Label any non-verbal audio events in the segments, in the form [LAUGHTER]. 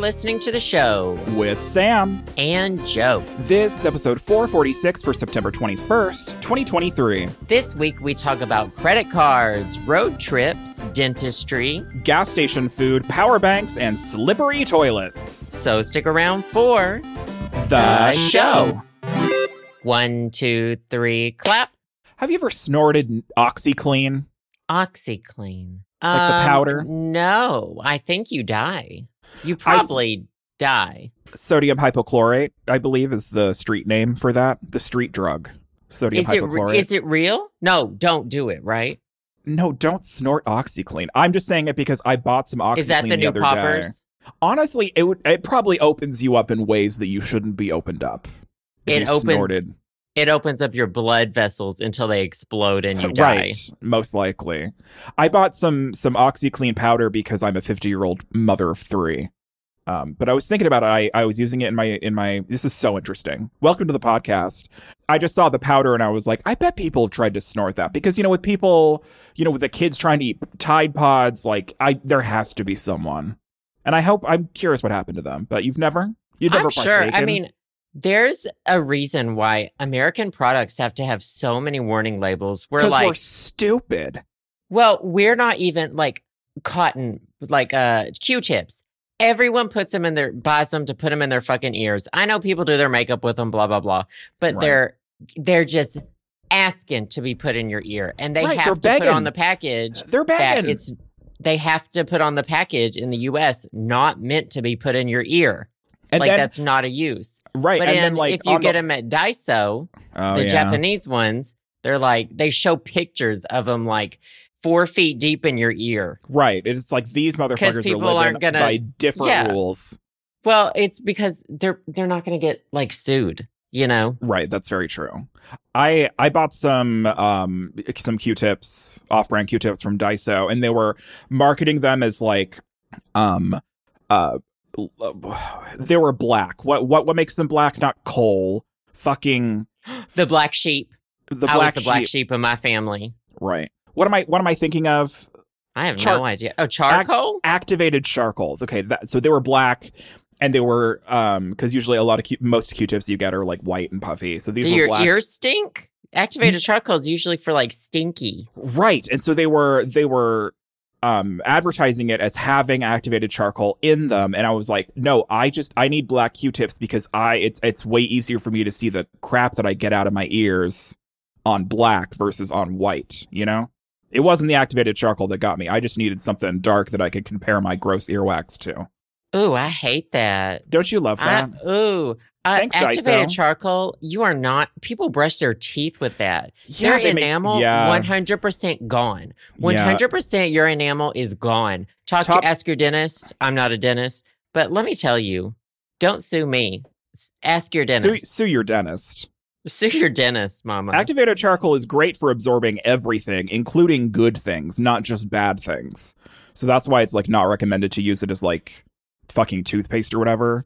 Listening to the show with Sam. and Joe. This is episode 446 for September 21st, 2023. This week we talk about credit cards, road trips, dentistry. Gas station food, power banks, and slippery toilets. So stick around for The, The show. show. one, two, three, clap. Have you ever snorted OxiClean? OxiClean. Like the Um, powder? No, I think you die. You probably die. Sodium hypochlorate, I believe, is the street name for that. The street drug. Sodium Is hypochlorate. is it real? No, don't do it, right? no, don't snort OxiClean. I'm just saying it because I bought some OxiClean Is that the new other day. poppers? Honestly, it would it probably opens you up in ways that you shouldn't be opened up. It opens- snorted. It opens up your blood vessels until they explode and you [LAUGHS] die. Right, most likely. I bought some some OxiClean powder because I'm a 50 year old mother of three. Um, but I was thinking about it. I, I was using it in my in my. This is so interesting. Welcome to the podcast. I just saw the powder and I was like, I bet people tried to snort that because you know with people, you know, with the kids trying to eat Tide Pods, like I there has to be someone. And I hope I'm curious what happened to them. But you've never you've never I'm sure. I mean, there's a reason why American products have to have so many warning labels. We're like, we're stupid. well, we're not even like cotton, like uh Q-tips. Everyone puts them in their buys them to put them in their fucking ears. I know people do their makeup with them, blah blah blah, but Right. they're they're just asking to be put in your ear, and they Right, have to put on the package They're begging. it's they have to put on the package in the U.S. not meant to be put in your ear. and like then, that's not a use. Right. But and then like if you get the, them at Daiso, oh, the yeah. Japanese ones, they're like they show pictures of them like four feet deep in your ear. Right. It's like these motherfuckers are people living aren't gonna- by different Yeah. rules. Well, it's because they're they're not going to get like sued. You know, Right, that's very true. I I bought some um some Q-tips, off-brand Q-tips from Daiso and they were marketing them as like um uh they were black. What what what makes them black? Not coal. Fucking [GASPS] the black sheep. the I was black the black sheep. sheep of my family. Right. What am I what am I thinking of? I have Char- no idea. Oh, charcoal. activated charcoal. Okay, that, so they were black, and they were um because usually a lot of Q, most Q-tips you get are like white and puffy. So these Do were your black, ears stink? Activated charcoal is usually for like stinky. right? And so they were they were um advertising it as having activated charcoal in them, and I was like, no, I just I need black Q-tips because I it's it's way easier for me to see the crap that I get out of my ears on black versus on white. You know. It wasn't the activated charcoal that got me. I just needed something dark that I could compare my gross earwax to. Ooh, I hate that. Don't you love I, that? ooh, uh, Thanks, activated Daiso. charcoal. You are not. People brush their teeth with that. Yeah, your they make- enamel, yeah. one hundred percent gone. Hundred percent, your enamel is gone. Talk Top- to ask your dentist. I'm not a dentist, but let me tell you, don't sue me. Ask your Sue, dentist. sue your dentist. Sue, your dentist, Mama. Activated charcoal is great for absorbing everything, including good things, not just bad things. So that's why it's like not recommended to use it as like fucking toothpaste or whatever,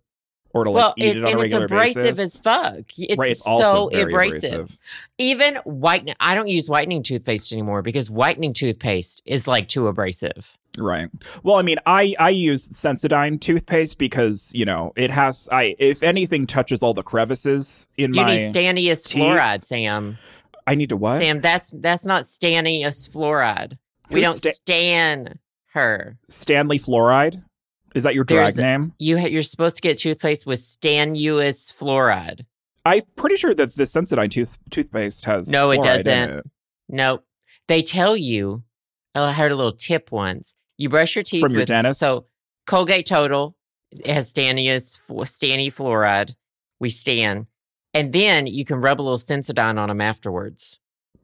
or to like well, eat it, it, on and a it's abrasive basis. as fuck. It's, right, it's so abrasive. abrasive. Even whitening. I don't use whitening toothpaste anymore because whitening toothpaste is like too abrasive. Right. Well, I mean, I I use Sensodyne toothpaste because you know it has. I if anything touches all the crevices in You my, need stannous teeth. fluoride, Sam. I need to what? Sam, that's that's not stannous fluoride. We don't sta- stan her. Stanley fluoride. Is that your drag There's- name? You ha- you're supposed to get toothpaste with stannous fluoride. I'm pretty sure that the Sensodyne tooth toothpaste has No, it doesn't. it. Nope. They tell you. oh, I heard a little tip once. You brush your teeth From your dentist? So Colgate Total it has stannous stani fluoride. We stan, and then you can rub a little Sensodyne on them afterwards.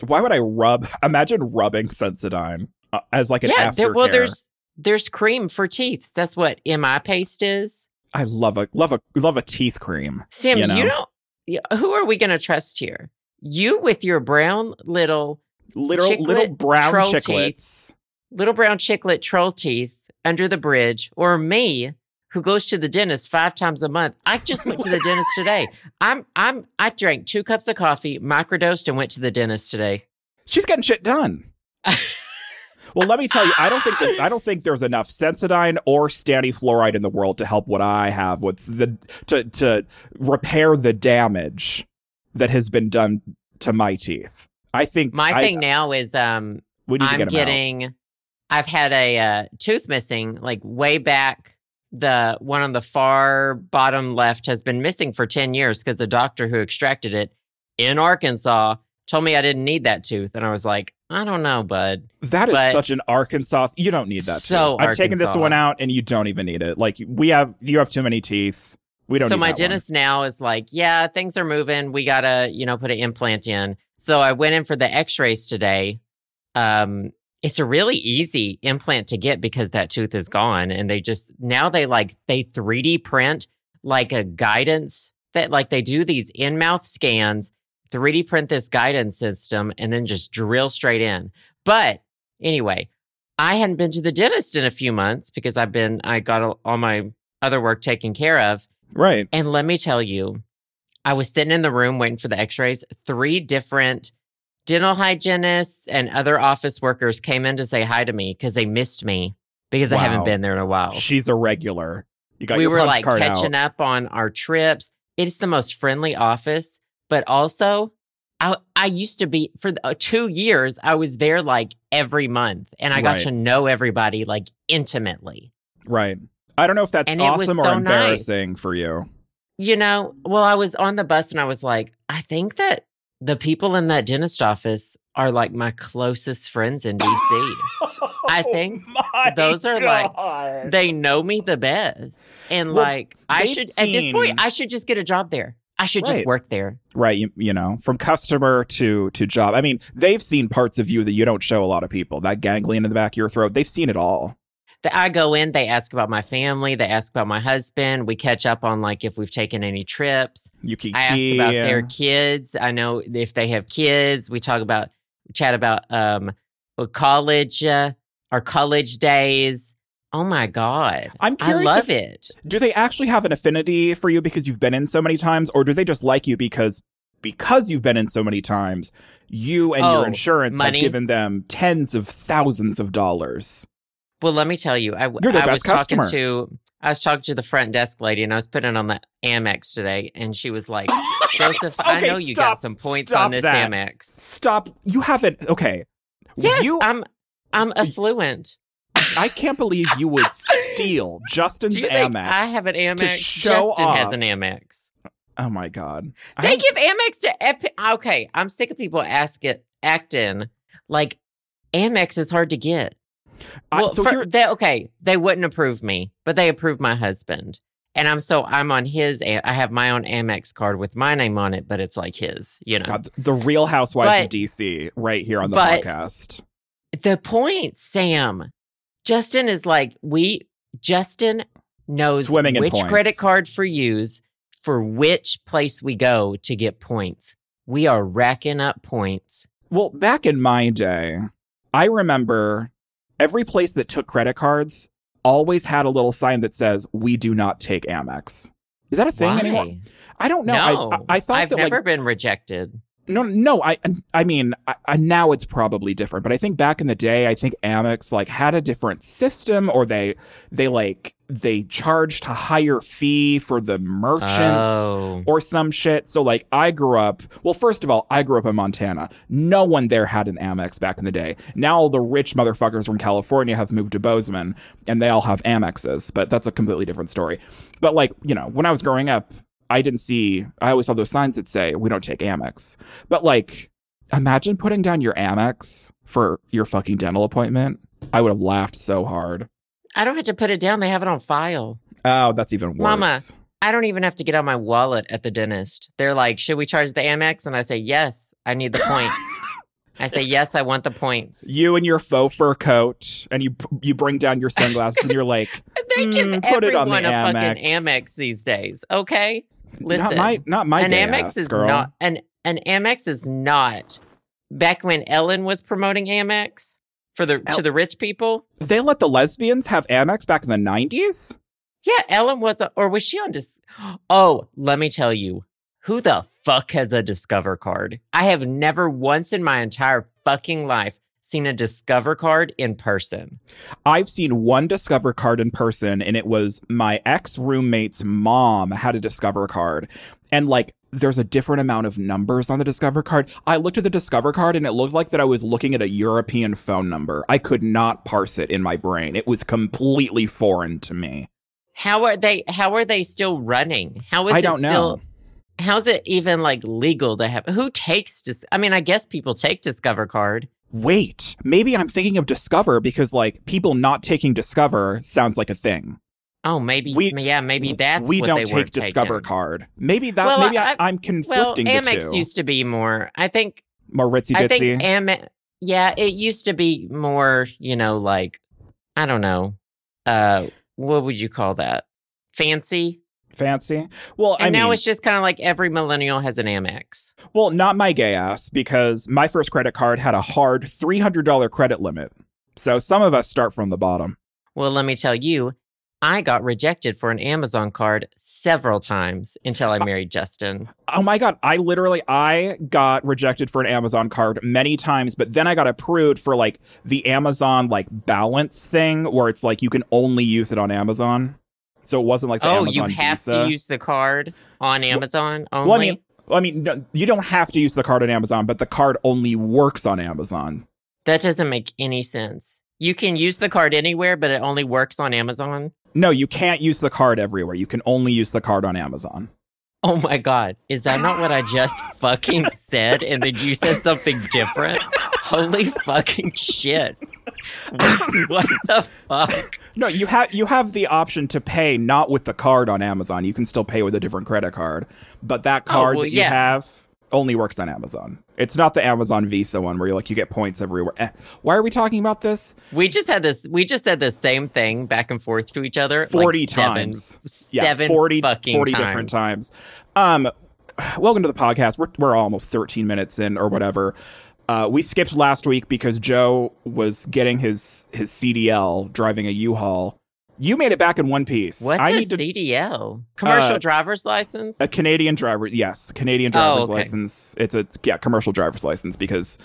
Why would I rub? [LAUGHS] Imagine rubbing Sensodyne uh, as like an yeah, aftercare. there, well, there's there's cream for teeth. That's what MI paste is. I love a love a love a teeth cream. Sam, You you, know? don't. Who are we going to trust here? You with your brown little Little little brown chiclets. little brown chiclet troll teeth under the bridge, or me who goes to the dentist five times a month. I just went to the dentist today. [LAUGHS] I'm I'm I drank two cups of coffee, microdosed, and went to the dentist today. She's getting shit done. [LAUGHS] Well, let me tell you, I don't think that, I don't think there's enough Sensodyne or stannous fluoride in the world to help what I have. What's the to to repair the damage that has been done to my teeth. I think My I- thing now is um I'm get 'em out. getting I've had a uh, tooth missing like way back the one on the far bottom left has been missing for 10 years because the doctor who extracted it in Arkansas told me I didn't need that tooth and I was like I don't know bud That is but- such an Arkansas. You don't need that. So tooth. I've taken this one out, and you don't even need it. Like we have, you have too many teeth. We don't. so need my that one. dentist now is like yeah things are moving we gotta you know put an implant in so I went in for the x-rays today um it's a really easy implant to get because that tooth is gone and they just now they like they 3d print like a guidance that like they do these in-mouth scans 3d print this guidance system and then just drill straight in but anyway i hadn't been to the dentist in a few months because i've been i got all- my other work taken care of Right. and let me tell you, I was sitting in the room waiting for the x rays. Three different dental hygienists and other office workers came in to say hi to me because they missed me because I haven't been there in a while. She's a regular. You got we were like catching out. up on our trips. It's the most friendly office, but also. I, I used to be for the, uh, two years. I was there like every month, and I got Right. to know everybody like intimately. Right. I don't know if that's And it was awesome or so embarrassing for you. You know, well, I was on the bus and I was like, I think that the people in that dentist office are like my closest friends in DC. [LAUGHS] I think Oh those are, like, they know me the best. And Well, like, I should, at this point, I should just get a job there. I should Right. just work there. right. You, you know, from customer to to job. I mean, they've seen parts of you that you don't show a lot of people. That ganglion in the back of your throat. They've seen it all. I go in, they ask about my family, they ask about my husband. We catch up on like if we've taken any trips. Yuki. I ask about their kids. I know if they have kids. We talk about chat about um college, uh, our college days. Oh my god, I'm I love if- it. Do they actually have an affinity for you because you've been in so many times, or do they just like you because because you've been in so many times, you and Oh, your insurance money? have given them tens of thousands of dollars? Well, let me tell you, I, You're their I was customer. talking to I was talking to the front desk lady, and I was putting on the Amex today, and she was like, "Joseph, [LAUGHS] I Okay, know you got some points Stop on this that. Amex." Stop! You haven't. Okay. Yes, You. I'm I'm affluent. I can't believe you would steal [LAUGHS] Justin's Do you Amex. I have an Amex? show Justin has an Amex. Oh my god. They I- give Amex to Epic. Okay, I'm sick of people asking acting like Amex is hard to get. I- Well, so for- here, they, okay, they wouldn't approve me, but they approved my husband, and I'm so I'm on his. I have my own Amex card with my name on it, but it's like his. You know, God, the Real Housewives of DC, right here on the but- podcast. the point, Sam. Justin is like we. Justin knows Swimming which credit card for use for which place we go to get points. We are racking up points. Well, back in my day, I remember every place that took credit cards always had a little sign that says, "We do not take Amex." Is that a thing Why? anymore? I don't know. No, I, I, I thought I've that never like been rejected. No, no. I, I mean, I, I, now it's probably different, but I think back in the day, I think Amex like had a different system, or they, they like they charged a higher fee for the merchants Oh, or some shit. So like I grew up, well first of all, I grew up in Montana. No one there had an Amex back in the day. Now all the rich motherfuckers from California have moved to Bozeman and they all have Amexes, but that's a completely different story. But like, you know, when I was growing up, I didn't see I always saw those signs that say we don't take Amex. But like imagine putting down your Amex for your fucking dental appointment. I would have laughed so hard. I don't have to put it down. They have it on file. Oh, that's even worse. Mama. I don't even have to get out my wallet at the dentist. They're like, "Should we charge the Amex?" And I say, "Yes, I need the points." I say, "Yes, I want the points." you and your faux fur coat, and you you bring down your sunglasses, and you're like, [LAUGHS] They give Mm, put it on the a fucking Amex. Amex these days. Okay, listen, not my not my an Amex ass, is girl. not an an Amex is not. Back when Ellen was promoting Amex for the El- to the rich people, They let the lesbians have Amex back in the '90s. yeah, Ellen was, a, or was she on? Dis- [GASPS] oh, let me tell you, who the fuck has a Discover card? I have never once in my entire fucking life seen a Discover card in person. I've seen one Discover card in person, and it was my ex roommate's mom had a Discover card. And like, there's a different amount of numbers on the Discover card. I looked at the Discover card and it looked like that I was looking at a European phone number. I could not parse it in my brain. It was completely foreign to me. How are they how are they still running? How is I it don't still know. how's it even like legal to have who takes dis- I mean, I guess people take Discover card. Wait, maybe I'm thinking of Discover because like people not taking Discover sounds like a thing. Oh, maybe We- yeah, maybe that's we don't take Discover taking. card. Maybe that. Well, maybe I, am Well, conflicting the Amex used to be more. I think More ritzy I think Amex yeah, it used to be more, you know, like I don't know. Uh what would you call that? Fancy? Fancy. Well, And I now mean, it's just kind of like every millennial has an Amex. well, not my gay ass because my first credit card had a hard three hundred dollar credit limit. So some of us start from the bottom. Well, let me tell you, I got rejected for an Amazon card several times until I married Justin. Oh my god, I literally I got rejected for an Amazon card many times, but then I got approved for like the Amazon like balance thing where it's like you can only use it on Amazon. So it wasn't like the Oh, Amazon Oh, you have Visa. to use the card on Amazon only? Well, I mean, well, I mean, no, you don't have to use the card on Amazon, but the card only works on Amazon. that doesn't make any sense. You can use the card anywhere, but it only works on Amazon. No, you can't use the card everywhere. You can only use the card on Amazon. Oh my god, is that not what I just [LAUGHS] fucking said? And then you said something different? Holy fucking shit. [LAUGHS] what the fuck? No, you have you have the option to pay not with the card on Amazon. You can still pay with a different credit card, but that oh, card well, that you yeah. have only works on Amazon. It's not the Amazon Visa one where you like you get points everywhere. Eh, Why are we talking about this? We just had this. We just said the same thing back and forth to each other like 40 seven- times. Yeah, Seven 40, fucking 40 times. different times. Um, welcome to the podcast. We're, we're almost 13 minutes in or whatever. Uh, we skipped last week because Joe was getting his his CDL driving a U-Haul. You made it back in one piece. What's I a need to CDL? Commercial Uh, driver's license? a Canadian driver. Yes, Canadian driver's Oh, okay. license. It's a yeah commercial driver's license because.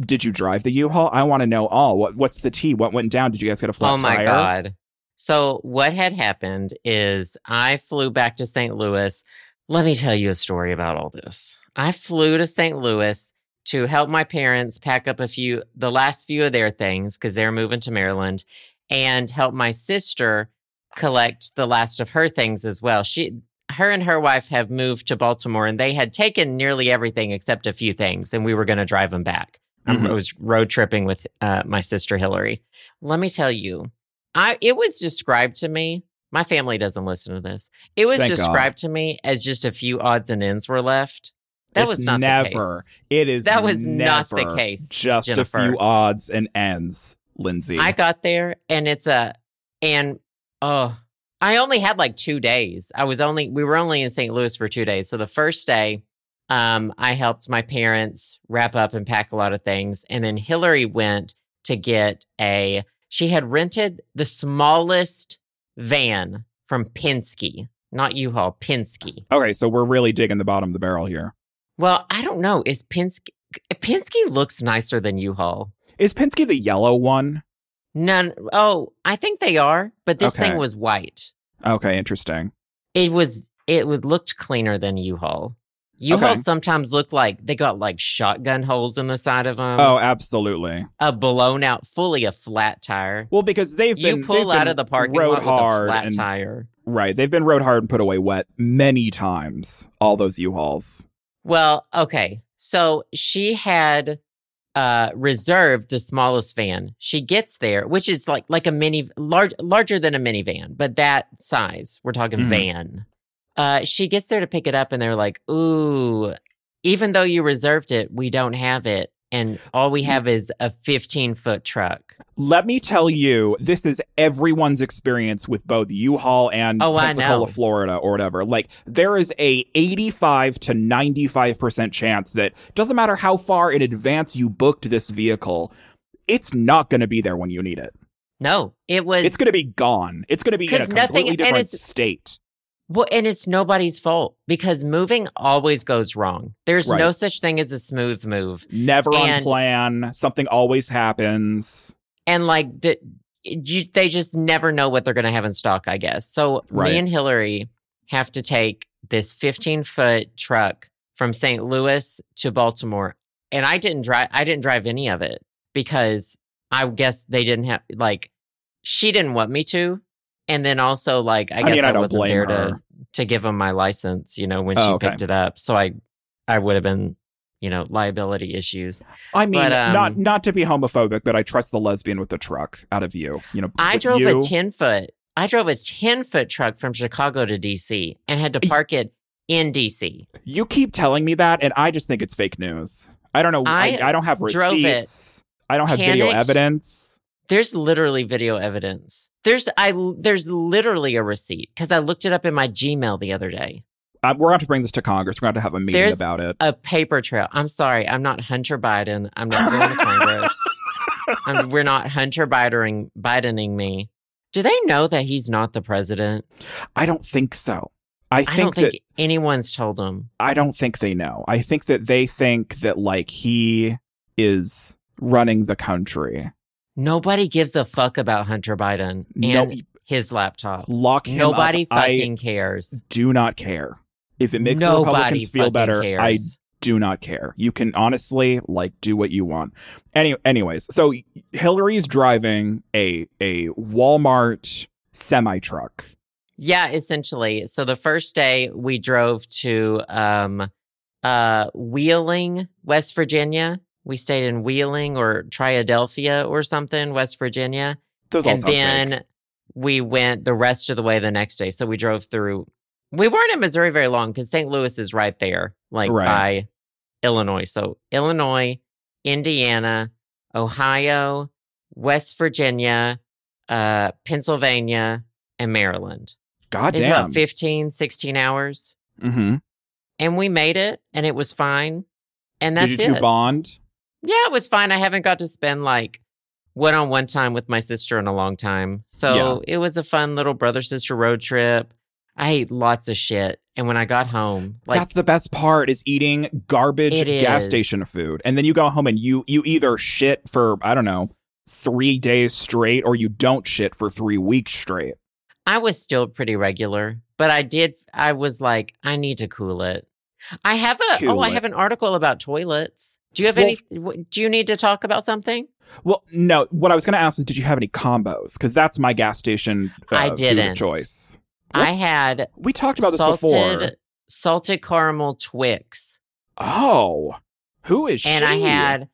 Did you drive the U-Haul? I want to know all. What what's the T? What went down? Did you guys get a flat tire? oh my tire? god. So what had happened is I flew back to St. Louis. Let me tell you a story about all this. I flew to St. Louis to help my parents pack up a few the last few of their things because they're moving to Maryland and help my sister collect the last of her things as well. She her and her wife have moved to Baltimore and they had taken nearly everything except a few things and we were going to drive them back. I Mhm. was road tripping with uh, my sister Hillary. Let me tell you, I it was described to me. My family doesn't listen to this. It was Thank God. described to me as just a few odds and ends were left. That It's was not never. The case. It is That was not the case, Just Jennifer. a few odds and ends, Lindsay. I got there and it's a and oh I only had like two days. I was only we were only in St. Louis for two days. So the first day, um, I helped my parents wrap up and pack a lot of things. And then Hillary went to get a she had rented the smallest van from Penske, not U-Haul, Penske. okay, so we're really digging the bottom of the barrel here. Well, I don't know. Is Penske Penske looks nicer than U-Haul. Is Penske the yellow one? None. Oh, I think they are, but this Okay. thing was white. Okay, interesting. It was. It would looked cleaner than U-Haul. U-Haul Okay. sometimes look like they got like shotgun holes in the side of them. oh, absolutely. a blown out, fully a flat tire. Well, because they've been You pull out of the parking lot with hard a flat and tire. right. They've been rode hard and put away wet many times. All those U-Hauls. Well, okay. So she had uh reserved the smallest van. She gets there, which is like like a mini large larger than a minivan, but that size. We're talking Mhm. van. Uh she gets there to pick it up and they're like, "Ooh, even though you reserved it, we don't have it." And all we have is a 15 foot truck. Let me tell you, this is everyone's experience with both U-Haul and Oh, Pensacola. Florida, or whatever. Like, there is a 85 to 95 percent chance that doesn't matter how far in advance you booked this vehicle, it's not going to be there when you need it. No, it was It's going to be gone. It's going to be in a completely and different state. Well, and it's nobody's fault because moving always goes wrong. There's Right. no such thing as a smooth move. Never on plan. Something always happens. And like the you, they just never know what they're going to have in stock, I guess. So Right. me and Hillary have to take this 15 foot truck from St. Louis to Baltimore. And I didn't drive I didn't drive any of it because I guess they didn't have like she didn't want me to. And then also like I I guess mean, I, I wasn't there her. to to give him my license, you know, when she Oh, okay. picked it up. So I I would have been, you know, liability issues. I mean, But, um, not not to be homophobic, but I trust the lesbian with the truck out of you. You know, I drove you, a 10 foot. I drove a 10 foot truck from Chicago to DC and had to park it in DC. You keep telling me that, and I just think it's fake news. I don't know. I, I I don't have drove it, receipts. I don't have video evidence. There's literally video evidence. There's I there's literally a receipt because I looked it up in my Gmail the other day. We're going to have to bring this to Congress. We're going to have to have a meeting There's- about it. A paper trail. I'm sorry, I'm not Hunter Biden. I'm not going to Congress. [LAUGHS] I'm, we're not Hunter Bidening Bidening me. Do they know that he's not the president? I don't think so. I I, don't that think anyone's told him. I don't think they know. I think that they think that like he is running the country. Nobody gives a fuck about Hunter Biden and No, his laptop. lock him Nobody up. fucking I cares. do not care. If it makes the Republicans feel better, cares. I do not care. You can honestly like do what you want. Any anyways, so Hillary's driving a a Walmart semi truck. Yeah, essentially. So the first day we drove to um uh Wheeling, West Virginia. We stayed in Wheeling or Triadelphia or something, West Virginia. Those and then fake. we went the rest of the way the next day. So we drove through we weren't in Missouri very long because St. Louis is right there, like Right. by Illinois. So Illinois, Indiana, Ohio, West Virginia, uh, Pennsylvania, and Maryland. God It's damn. about 15, 16 hours. mm-hmm. And we made it and it was fine. And that's Did you it. bond? Yeah, it was fine. I haven't got to spend like one on one time with my sister in a long time. So it was a fun little brother sister road trip. I ate lots of shit. And when I got home, like That's the best part is eating garbage gas is. station food. And then you go home and you you either shit for, I don't know, three days straight or you don't shit for three weeks straight. I was still pretty regular, but I did. I was like, I need to cool it. I have a. Oh, cool oh, I have an article about toilets. Do you have Well, any? Do you need to talk about something? Well, no. What I was going to ask is, did you have any combos? Because that's my gas station. Uh, I didn't. choice. I had We talked about this before. salted caramel Twix, Oh, who is and she? And I had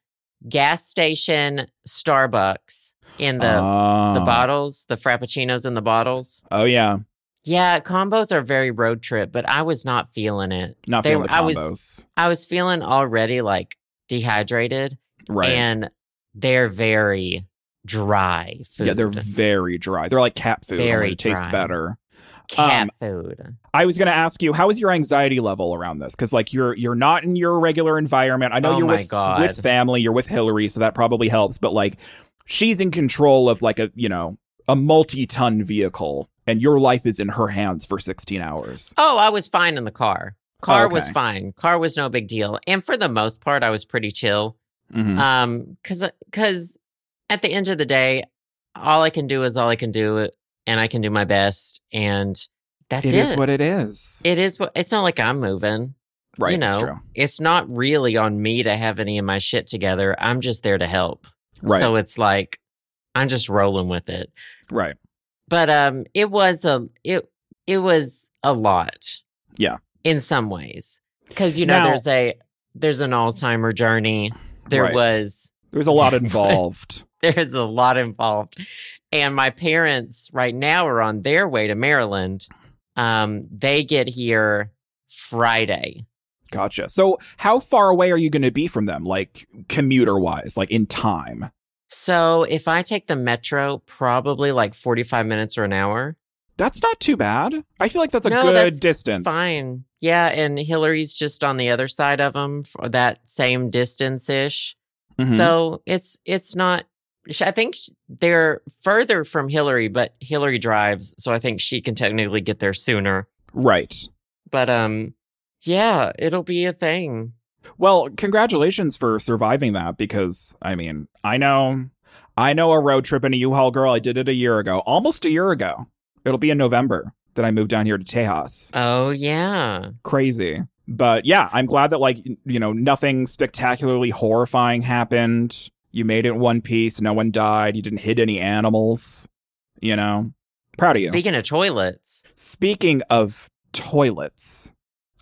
gas station Starbucks in the the Oh. bottles, the frappuccinos in the bottles. Oh yeah, Yeah, combos are very road trip, but I was not feeling it. not They feeling the I was- combos. I was feeling already like dehydrated. right. and they're very dry food. yeah, they're very dry. They're like cat food. Very it tastes dry. better. cat um, food. I was going to ask you, how is your anxiety level around this? Because like you're you're not in your regular environment. I know Oh you're with God. with family. You're with Hillary, so that probably helps. But like, she's in control of like a you know a multi-ton vehicle, and your life is in her hands for 16 hours. Oh, I was fine in the car. Car was okay. fine. Car was no big deal, and for the most part, I was pretty chill. Mhm. Um, cause cause at the end of the day, all I can do is all I can do, and I can do my best, and that's it it. is what it is. it is. What it's not like I'm moving. right, you know, it's not really on me to have any of my shit together. I'm just there to help. Right, So it's like I'm just rolling with it. right. But um it was a it it was a lot. Yeah. In some ways. Cuz you know Now- there's a there's an Alzheimer journey. There Right. was There's a lot [LAUGHS] involved. there's a lot involved. And my parents right now are on their way to Maryland. Um they get here Friday. Gotcha. So, how far away are you going to be from them, like commuter wise, like in time? So if I take the metro, probably like 45 minutes or an hour. That's not too bad. I feel like that's a No, good that's distance. Fine. Yeah, and Hillary's just on the other side of them for that same distance ish. Mhm. So it's it's not. I think they're further from Hillary, but Hillary drives, so I think she can technically get there sooner. Right. But um yeah, it'll be a thing. Well, congratulations for surviving that because I mean, I know I know a road trip in a U-Haul girl. I did it a year ago, almost a year ago. It'll be in November that I moved down here to Tejas. Oh yeah. Crazy. But yeah, I'm glad that like you know, nothing spectacularly horrifying happened. You made it in one piece, no one died, you didn't hit any animals, you know. Proud of you. Speaking of toilets, Speaking of toilets,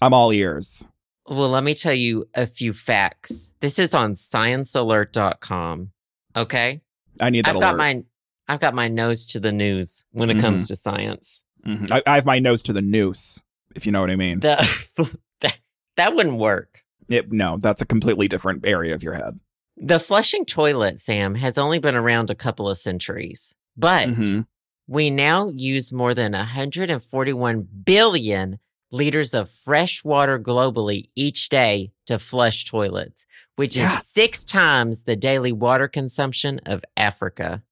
I'm all ears. well, let me tell you a few facts. This is on sciencealert.com. Okay? I need that I've alert. got my I've got my nose to the news when it comes to science. Mhm. I, I have my nose to the noose, if you know what I mean. The [LAUGHS] that, that wouldn't work. It, no, that's a completely different area of your head. The flushing toilet, Sam, has only been around a couple of centuries, but Mhm. we now use more than 141 billion liters of fresh water globally each day to flush toilets, which Yeah. is six times the daily water consumption of Africa.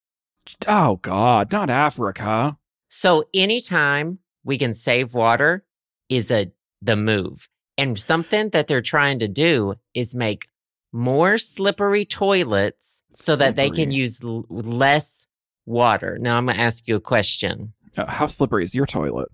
Oh God, not Africa. So anytime we can save water is a the move. And something that they're trying to do is make more slippery toilets so that they can use l- less water. Now I'm going to ask you a question. Uh, how slippery is your toilet?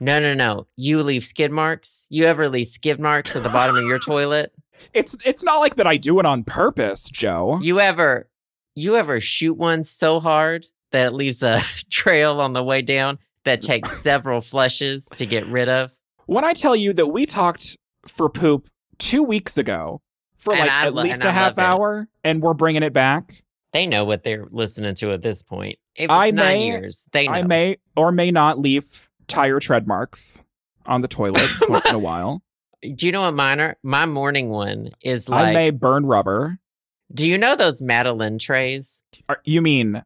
No, no, no. You leave skid marks? You ever leave skid marks at the bottom of your [LAUGHS] toilet? It's it's not like that I do it on purpose, Joe. You ever you ever shoot one so hard that it leaves a [LAUGHS] trail on the way down that mm. takes several flushes to get rid of? when I tell you that we talked for poop two weeks ago for And like I at lo- least a I half love it. hour, and we're bringing it back. They know what they're listening to at this point. If it's I nine may- years, they know. I may or may not leave tire tread marks on the toilet once in a [LAUGHS] while. Do you know what mine are? My morning one is like. I may burn rubber. Do you know those Madeline trays? Are- You mean?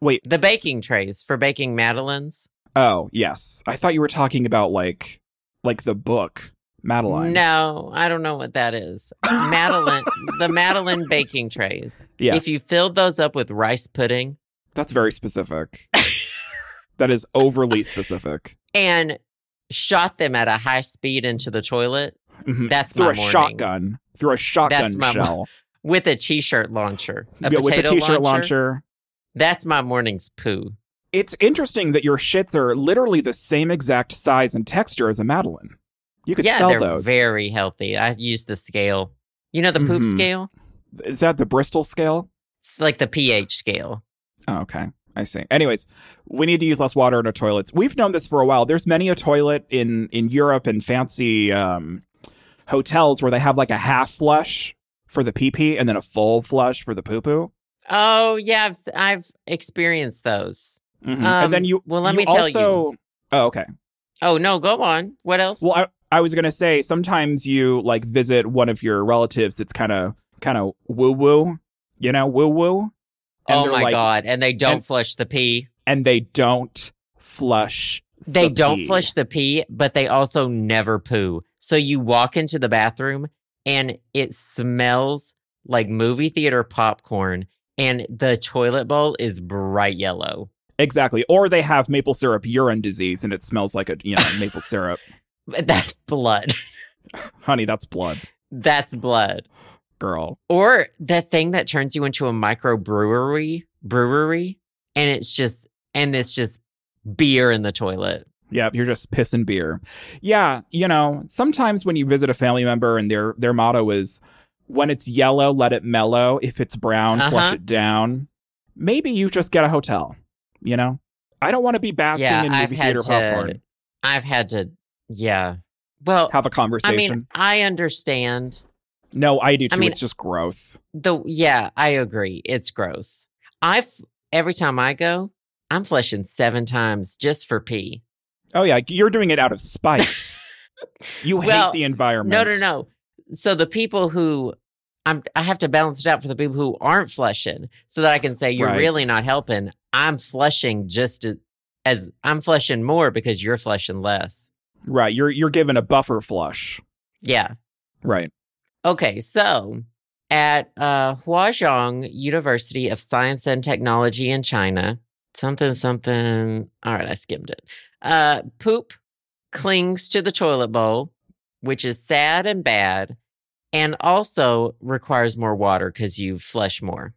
Wait. The baking trays for baking Madeleines? Oh, yes. I thought you were talking about like, like the book Madeline. No, I don't know what that is. Madeline, [LAUGHS] the Madeline baking trays. Yeah. If you filled those up with rice pudding That's very specific. that is overly specific. and shot them at a high speed into the toilet Mhm. That's through my a morning. shotgun. Through a shotgun That's my mo- shell. With a t-shirt launcher, a yeah, with a potato t-shirt launcher. launcher. That's my morning's poo. It's interesting that your shits are literally the same exact size and texture as a Madeline. You could yeah, sell they're those. very healthy. I use the scale. You know the poop Mhm. scale? Is that the Bristol scale? It's like the pH scale. Oh, okay. I see. Anyways, we need to use less water in our toilets. We've known this for a while. There's many a toilet in in Europe and fancy um, hotels where they have like a half flush for the pee pee and then a full flush for the poo poo. Oh yeah, I've I've experienced those. and then Um, you well, let you me tell also, Oh, okay. Oh no, go on. What else? Well, I, I was gonna say sometimes you like visit one of your relatives. It's kind of kind of woo woo, you know, woo woo. Oh my like- god! And they don't and- flush the pee. And they don't flush. They the don't pee. flush the pee, but they also never poo. So you walk into the bathroom and it smells like movie theater popcorn, and the toilet bowl is bright yellow. Exactly. Or they have maple syrup urine disease, and it smells like a you know maple [LAUGHS] syrup. That's blood. [LAUGHS] Honey, that's blood, That's blood. girl. Or that thing that turns you into a microbrewery brewery, and it's just and it's just beer in the toilet. Yeah, you're just pissing beer. Yeah, you know, sometimes when you visit a family member and their their motto is when it's yellow, let it mellow. If it's brown, flush Uh-huh. it down. Maybe you just get a hotel. You know? I don't want to be basking yeah, in I've movie had theater to. popcorn. I've had to. Yeah. Well, Have a conversation. I mean, I understand no, I do too. I mean- it's just gross. the. Yeah, I agree. It's gross. I've every time I go, I'm flushing seven times just for pee. Oh yeah, you're doing it out of spite. [LAUGHS] you Well, hate the environment. No, no, no. So the people who I'm, I have to balance it out for the people who aren't flushing, so that I can say you're Right. really not helping. I'm flushing just to, as I'm flushing more because you're flushing less. Right, you're you're given a buffer flush. Yeah. Right. Okay. So at uh, Huazhong University of Science and Technology in China, something, something. All right, I skimmed it. Uh, poop clings to the toilet bowl, which is sad and bad, and also requires more water because you flush more.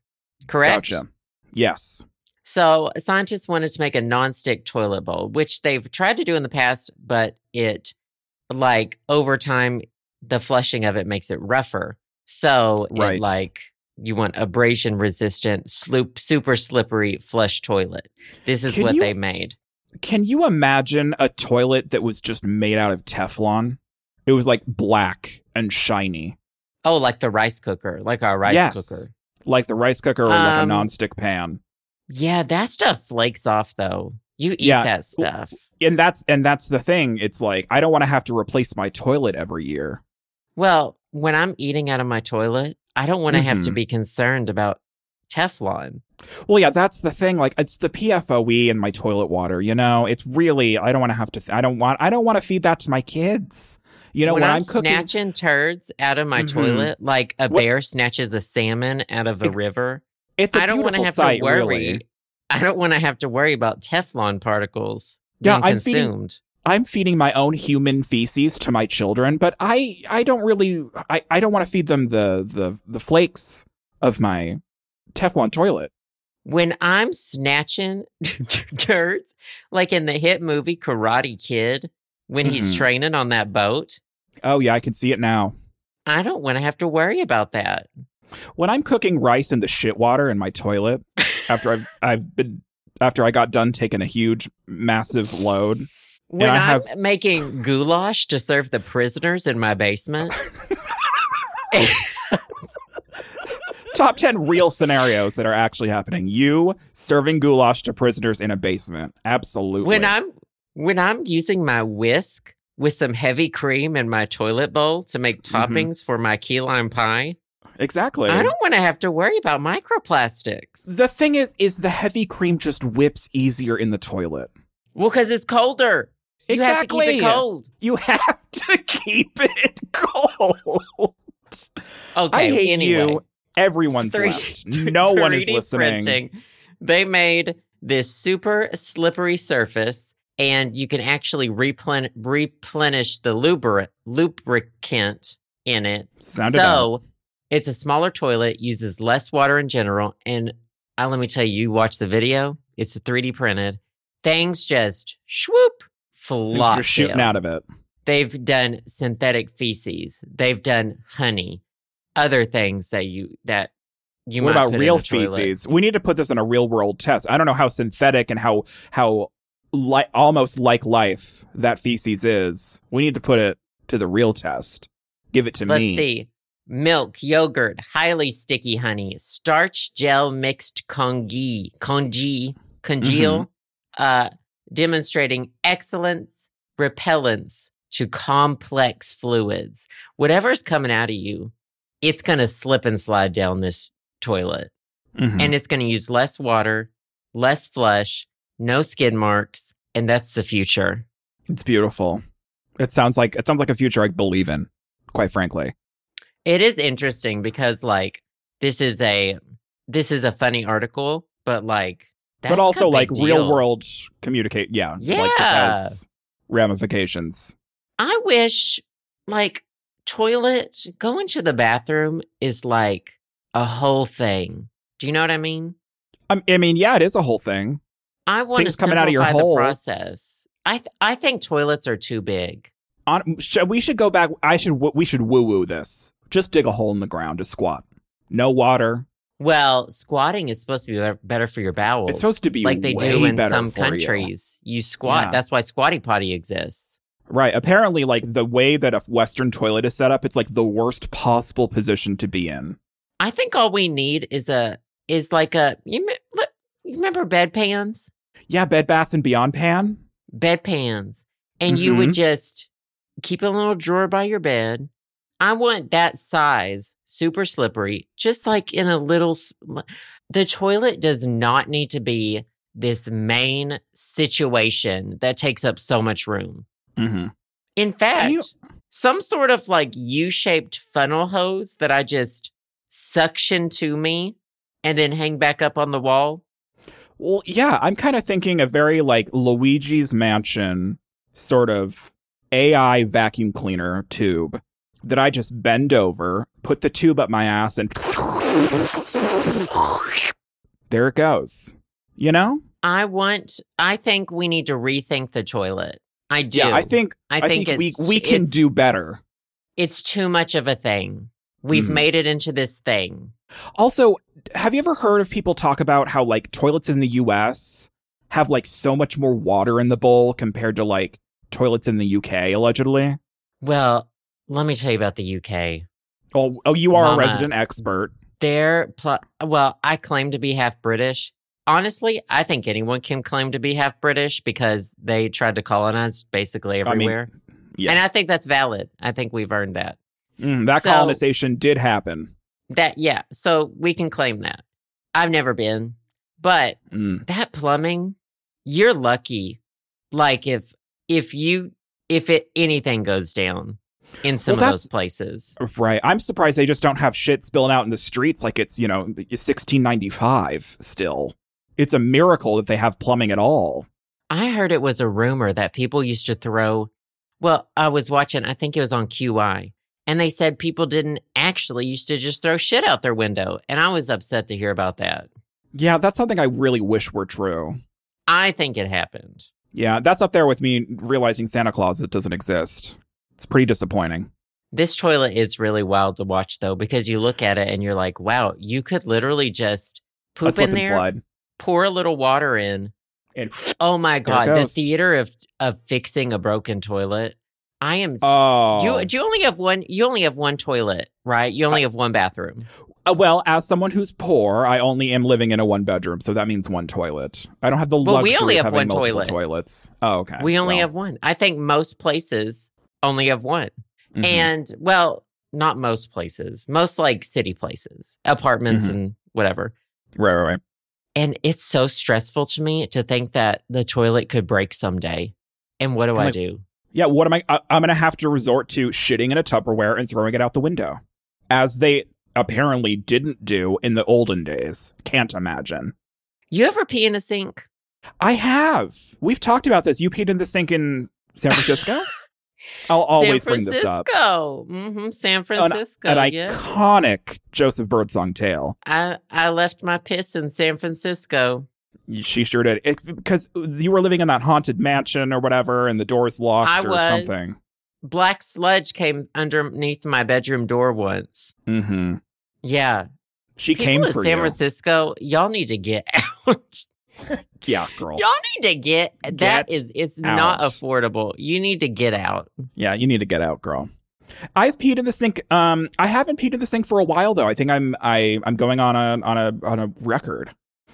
Correct? Gotcha. Yes. So scientists wanted to make a nonstick toilet bowl, which they've tried to do in the past, but it like over time the flushing of it makes it rougher. So Right. it like you want abrasion resistant, sloop, super slippery flush toilet. This is Can what you- they made. Can you imagine a toilet that was just made out of Teflon? It was like black and shiny, Oh, like the rice cooker, like our rice Yes. cooker. like the rice cooker or like a Um, nonstick pan. Yeah, that stuff flakes off though. You eat Yeah. that stuff. And that's and that's the thing. It's like I don't want to have to replace my toilet every year. Well, when I'm eating out of my toilet, I don't want to have to be concerned about Teflon. Well, yeah, that's the thing. Like it's the PFOE in my toilet water. You know, it's really I don't want to have to. I don't want. I don't want to feed that to my kids. You know, when, when, I'm, I'm, cooking. snatching turds out of my Mhm. toilet, like a What- bear snatches a salmon out of a river, it's a I don't want to have sight, to worry. really. I don't want to have to worry about Teflon particles Yeah, being I'm feeding- consumed. I'm feeding my own human feces to my children, but I I don't really I, I don't want to feed them the the the flakes of my Teflon toilet. When I'm snatching [LAUGHS] turds, like in the hit movie Karate Kid, when he's Mhm. training on that boat, Oh yeah, I can see it now. I don't want to have to worry about that. When I'm cooking rice in the shit water in my toilet after I've [LAUGHS] I've been after I got done taking a huge massive load. When I I'm have- making goulash to serve the prisoners in my basement, [LAUGHS] Top 10 real scenarios that are actually happening. You serving goulash to prisoners in a basement. Absolutely. when I'm when I'm using my whisk with some heavy cream in my toilet bowl to make Mhm. toppings for my key lime pie, Exactly. I don't want to have to worry about microplastics. The thing is, is the heavy cream just whips easier in the toilet. Well, because it's colder. You have to Exactly. keep it cold. You have [LAUGHS] to keep it cold. Okay. I hate anyway, you. Everyone's Three- left. [LAUGHS] No one is 3D listening. Printing, they made this super slippery surface, and you can actually replen- replenish the lubri- lubricant in it. So it's a smaller toilet, uses less water in general, and uh, let me tell you, you watch the video, it's a 3D printed. Things just swoop, Things flop. just shooting out of it. They've done synthetic feces. They've done honey, other things that you that you what might about real the toilet. feces? We need to put this on a real world test. I don't know how synthetic and how how li- almost like life that feces is. We need to put it to the real test. Give it to me. Let's see. Milk, yogurt, highly sticky honey, starch gel mixed congee, congee, congeal, Mm-hmm. uh, demonstrating excellent repellence to complex fluids. Whatever's coming out of you, it's going to slip and slide down this toilet. Mhm. and it's going to use less water, less flush, no skid marks, and that's the future. It's beautiful. It sounds like it sounds like a future I believe in. Quite frankly. It is interesting because like this is a this is a funny article, but like that's but also like real world communicate. Yeah, like this Yeah. has ramifications. I wish like toilet going to the bathroom is like a whole thing. Do you know what I mean? I, I mean, yeah, it is a whole thing. I want Things to coming out of your hole. the process. I th- I think toilets are too big. On, we should go back. I should. We should woo woo this. Just dig a hole in the ground to squat. No water. Well, squatting is supposed to be better- for your bowels. It's supposed to be like they do in some for you. countries. You, squat. Yeah. That's why squatty potty exists. Right. Apparently, like the way that a Western toilet is set up, it's like the worst possible position to be in. I think all we need is a is like a you, you remember bedpans, Yeah, Bed Bath and Beyond pan. bedpans, and you would Mhm. just keep a little drawer by your bed. I want that size, super slippery, just like in a little. The toilet does not need to be this main situation that takes up so much room. Mm-hmm. In fact, you- some sort of like U shaped funnel hose that I just suction to me and then hang back up on the wall. Well, yeah, I'm kind of thinking a very like Luigi's Mansion sort of AI vacuum cleaner tube that I just bend over, put the tube up my ass, and there it goes. You know? I want. I think we need to rethink the toilet. I do. Yeah, I think I I think, think, we we can do better. It's too much of a thing. We've Mhm. made it into this thing. Also, have you ever heard of people talk about how like toilets in the US have like so much more water in the bowl compared to like toilets in the UK allegedly? Well, let me tell you about the UK. Oh, oh you are Mama. a resident expert. Their pl- well, I claim to be half British. Honestly, I think anyone can claim to be half British because they tried to colonize basically I mean, everywhere. yeah. And I think that's valid. I think we've earned that. Mm, that So- colonization did happen. That yeah, so we can claim that. I've never been, but Mm. that plumbing, you're lucky. Like if if you if it anything goes down in some Well, of those places. Right. I'm surprised they just don't have shit spilling out in the streets like it's, you know, 1695 still. It's a miracle that they have plumbing at all. I heard it was a rumor that people used to throw. Well, I was watching, I think it was on QI, and they said people didn't actually used to just throw shit out their window. And I was upset to hear about that. Yeah, that's something I really wish were true. I think it happened. Yeah, that's up there with me realizing Santa Claus that doesn't exist. It's pretty disappointing. This toilet is really wild to watch, though, because you look at it and you're like, wow, you could literally just poop in there, slide. Pour a little water in. And Oh my God, the theater of, of fixing a broken toilet. I am. oh, You, do you only have one? You only have one toilet, right? You only have one bathroom. Uh, well, as someone who's poor, I only am living in a one bedroom, so that means one toilet. I don't have the Well, we luxury only of have having one multiple toilet. toilets. Oh, okay. We only Well, have one. I think most places only have one. mhm. And well, not most places. Most like city places, apartments Mhm. and whatever. right, right, right. And it's so stressful to me to think that the toilet could break someday. And what do I'm I like- do? Yeah, what am I? I I'm gonna have to resort to shitting in a Tupperware and throwing it out the window, as they apparently didn't do in the olden days. Can't imagine. You ever pee in a sink? I have. We've talked about this. You peed in the sink in San Francisco. [LAUGHS] I'll always bring this up. San Francisco. hmm San Francisco. An yeah. iconic Joseph Birdsong tale. I, I left my piss in San Francisco. She sure did. It, because you were living in that haunted mansion or whatever, and the door's locked I or was. something. Black sludge came underneath my bedroom door once. hmm Yeah. She People came for San you. Francisco, y'all need to get [LAUGHS] out. Yeah, girl. y'all need to get that Get is it's not affordable. You need to get out. Yeah, you need to get out, girl. I've peed in the sink. Um, I haven't peed in the sink for a while though. I think I'm I I'm going on a on a on a record.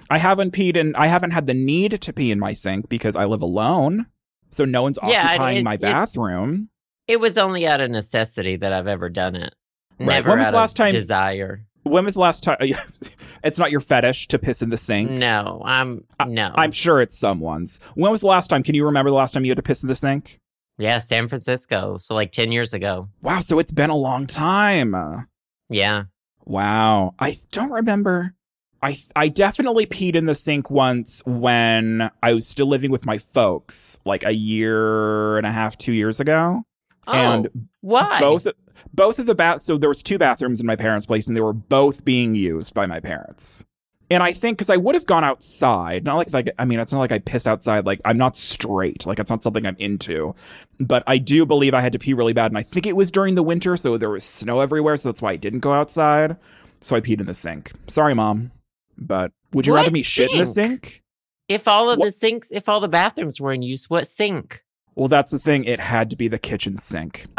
I haven't peed in. I haven't had the need to pee in my sink because I live alone, so no one's Yeah, occupying it- my bathroom. It was only out of necessity that I've ever done it. Right. Never When was out last of time- desire. When was the last time? [LAUGHS] it's not your fetish to piss in the sink. No, I'm no. I'm sure it's someone's. When was the last time? Can you remember the last time you had to piss in the sink? yeah, San Francisco. So like ten years ago. Wow, so it's been a long time. Yeah. Wow. I don't remember. I I definitely peed in the sink once when I was still living with my folks, like a year and a half, two years ago. Oh, and why? both both of the bath so there was two bathrooms in my parents' place and they were both being used by my parents. And I think because I would have gone outside, not like like I mean, it's not like I piss outside. Like I'm not straight. Like it's not something I'm into. But I do believe I had to pee really bad, and I think it was during the winter, so there was snow everywhere, so that's why I didn't go outside. So I peed in the sink. Sorry, mom. But would you What rather me shit in the sink? sink? If all of What- the sinks, if all the bathrooms were in use, what sink? Well, that's the thing. It had to be the kitchen sink. [LAUGHS]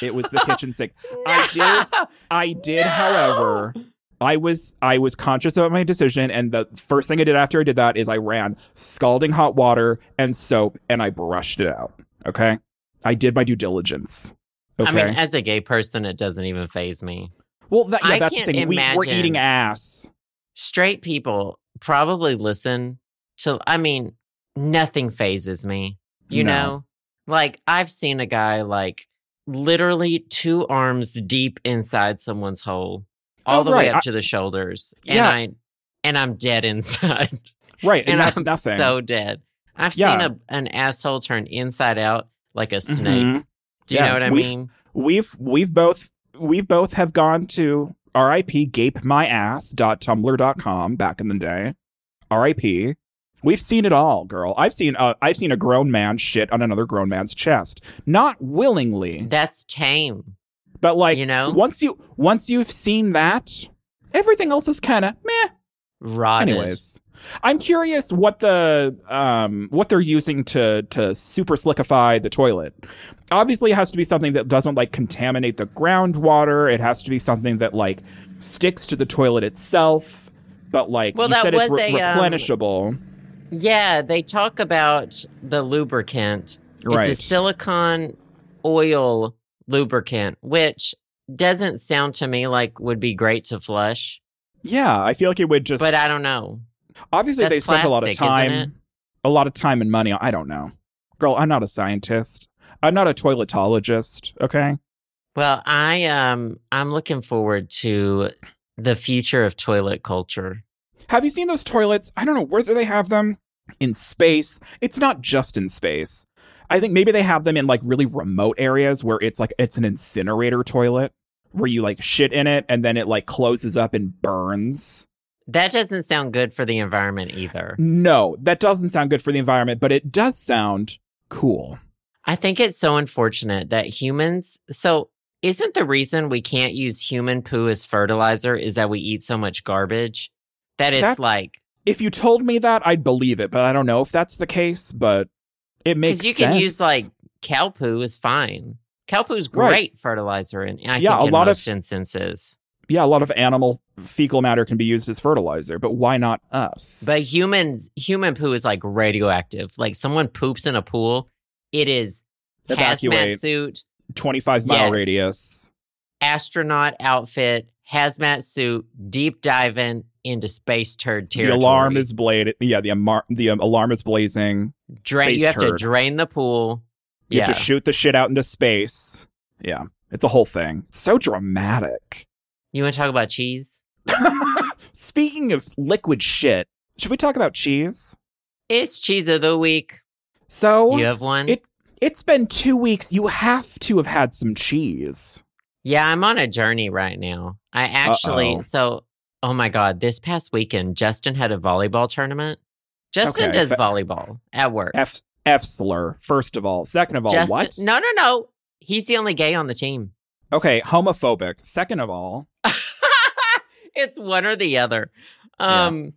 It was the kitchen sink. I did- I did, No. however, I was I was conscious about my decision, and the first thing I did after I did that is I ran scalding hot water and soap, and I brushed it out. Okay, I did my due diligence. Okay. I mean, as a gay person, it doesn't even phase me. well, that, yeah, I that's the thing. We, we're eating ass. Straight people probably listen to. I mean, nothing phases me. You No. know, like I've seen a guy like literally two arms deep inside someone's hole, all Oh, the way up I- to the shoulders, and I and I'm dead [LAUGHS] inside. Right, and, and that's I'm nothing. so dead. I've Yeah. seen a, an asshole turn inside out. like a snake. Mhm. Do you Yeah, know what I we've- mean? We've we've both we've both have gone to RIP gapemyass.tumblr.com back in the day. RIP. We've seen it all, girl. I've seen uh, I've seen a grown man shit on another grown man's chest. Not willingly, That's tame. but like you know? once you once you've seen that, everything else is kind of meh. Rotted. Anyways, I'm curious what the um what they're using to to super slickify the toilet. Obviously, it has to be something that doesn't like contaminate the groundwater. It has to be something that like sticks to the toilet itself. But like Well, you that said, it's re- a, um, replenishable. Yeah, they talk about the lubricant. right. It's a silicon oil lubricant, which doesn't sound to me like would be great to flush. yeah, I feel like it would just. But I don't know. obviously, they spent a lot of plastic, isn't it? time, a lot of time and money. I don't know, girl. I'm not a scientist. I'm not a toiletologist. Okay. Well, I um I'm looking forward to the future of toilet culture. Have you seen those toilets? I don't know where do they have them in space. It's not just in space. I think maybe they have them in like really remote areas where it's like it's an incinerator toilet where you like shit in it and then it like closes up and burns. That doesn't sound good for the environment either. No, that doesn't sound good for the environment, but it does sound cool. I think it's so unfortunate that humans. So, isn't the reason we can't use human poo as fertilizer is that we eat so much garbage? That it's That- like If you told me that, I'd believe it, but I don't know if that's the case, but it makes because you can use like cow poo is fine. Cow poo's Right. great fertilizer, in I Yeah, think a in lot of- instances. yeah, a lot of animal fecal matter can be used as fertilizer, but why not us? But humans, human poo is like radioactive. Like someone poops in a pool, it is hazmat suit, 25 mile Yes. radius. astronaut outfit, hazmat suit, deep diving into space turd territory. The alarm is blade. Yeah, the amar- the um, alarm is blazing. drain. You have to drain the pool. You yeah, have to shoot the shit out into space. Yeah, it's a whole thing. It's so dramatic. you want to talk about cheese? [LAUGHS] Speaking of liquid shit, should we talk about cheese? It's cheese of the week. So You have one? it it's been two weeks. You have to have had some cheese. yeah, I'm on a journey right now. I actually, Uh-oh. so, oh my God, this past weekend, Justin had a volleyball tournament. Justin Okay, does volleyball at work. F F slur. First of all. Second of all, Justin, what? No, no, no. He's the only gay on the team. Okay, homophobic. Second of all, [LAUGHS] it's one or the other. Yeah. Um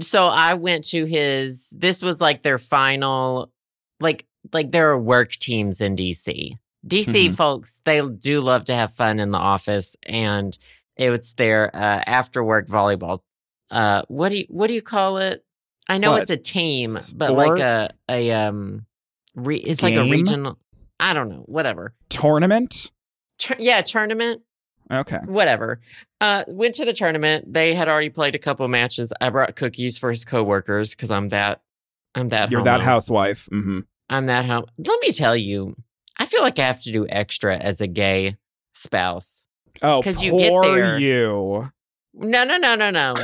so I went to his this was like their final like like there are work teams in DC. DC Mhm. folks, they do love to have fun in the office and it was their uh after work volleyball. Uh what do you what do you call it? I know What? it's a team, but like a a um re- it's like a regional I don't know, whatever. tournament. Tur- yeah, tournament Okay. whatever. Uh, went to the tournament. They had already played a couple matches. I brought cookies for his coworkers because I'm that. I'm that. You're that homo. housewife. hmm I'm that home. Let me tell you, I feel like I have to do extra as a gay spouse. Oh, 'Cause you get there- you. No, no, no, no, no.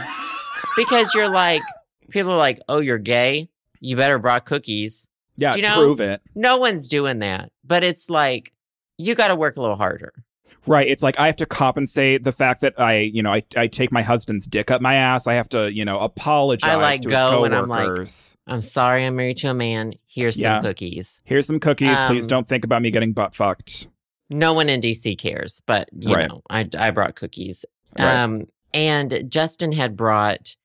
because you're like, people are like, oh, you're gay. You better brought cookies. yeah, you know- prove it. No one's doing that. But it's like, you got to work a little harder. Right. It's like I have to compensate the fact that I, you know, I, I take my husband's dick up my ass. I have to, you know, apologize I like, to his go and I'm like- I'm sorry I'm married to a man. Here's Yeah. some cookies. Here's some cookies. Please Um, don't think about me getting butt fucked. No one in DC cares, but you Right. know, I I brought cookies. Right. Um and Justin had brought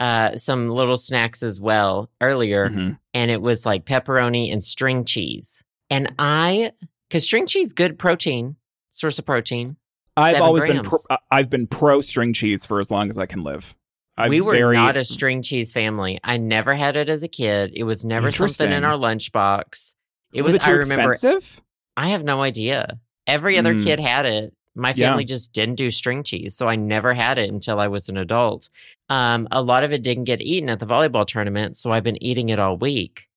uh some little snacks as well earlier Mhm. and it was like pepperoni and string cheese. And I cuz string cheese good protein, source of protein. I've always been pro, uh, I've been pro string cheese for as long as I can live. I'm we were very, not a string cheese family. I never had it as a kid. It was never something in our lunchbox. It was, was, it too I remember expensive? I have no idea. Every other Mm. kid had it. My Yeah. family just didn't do string cheese, so I never had it until I was an adult. Um, a lot of it didn't get eaten at the volleyball tournament, so I've been eating it all week,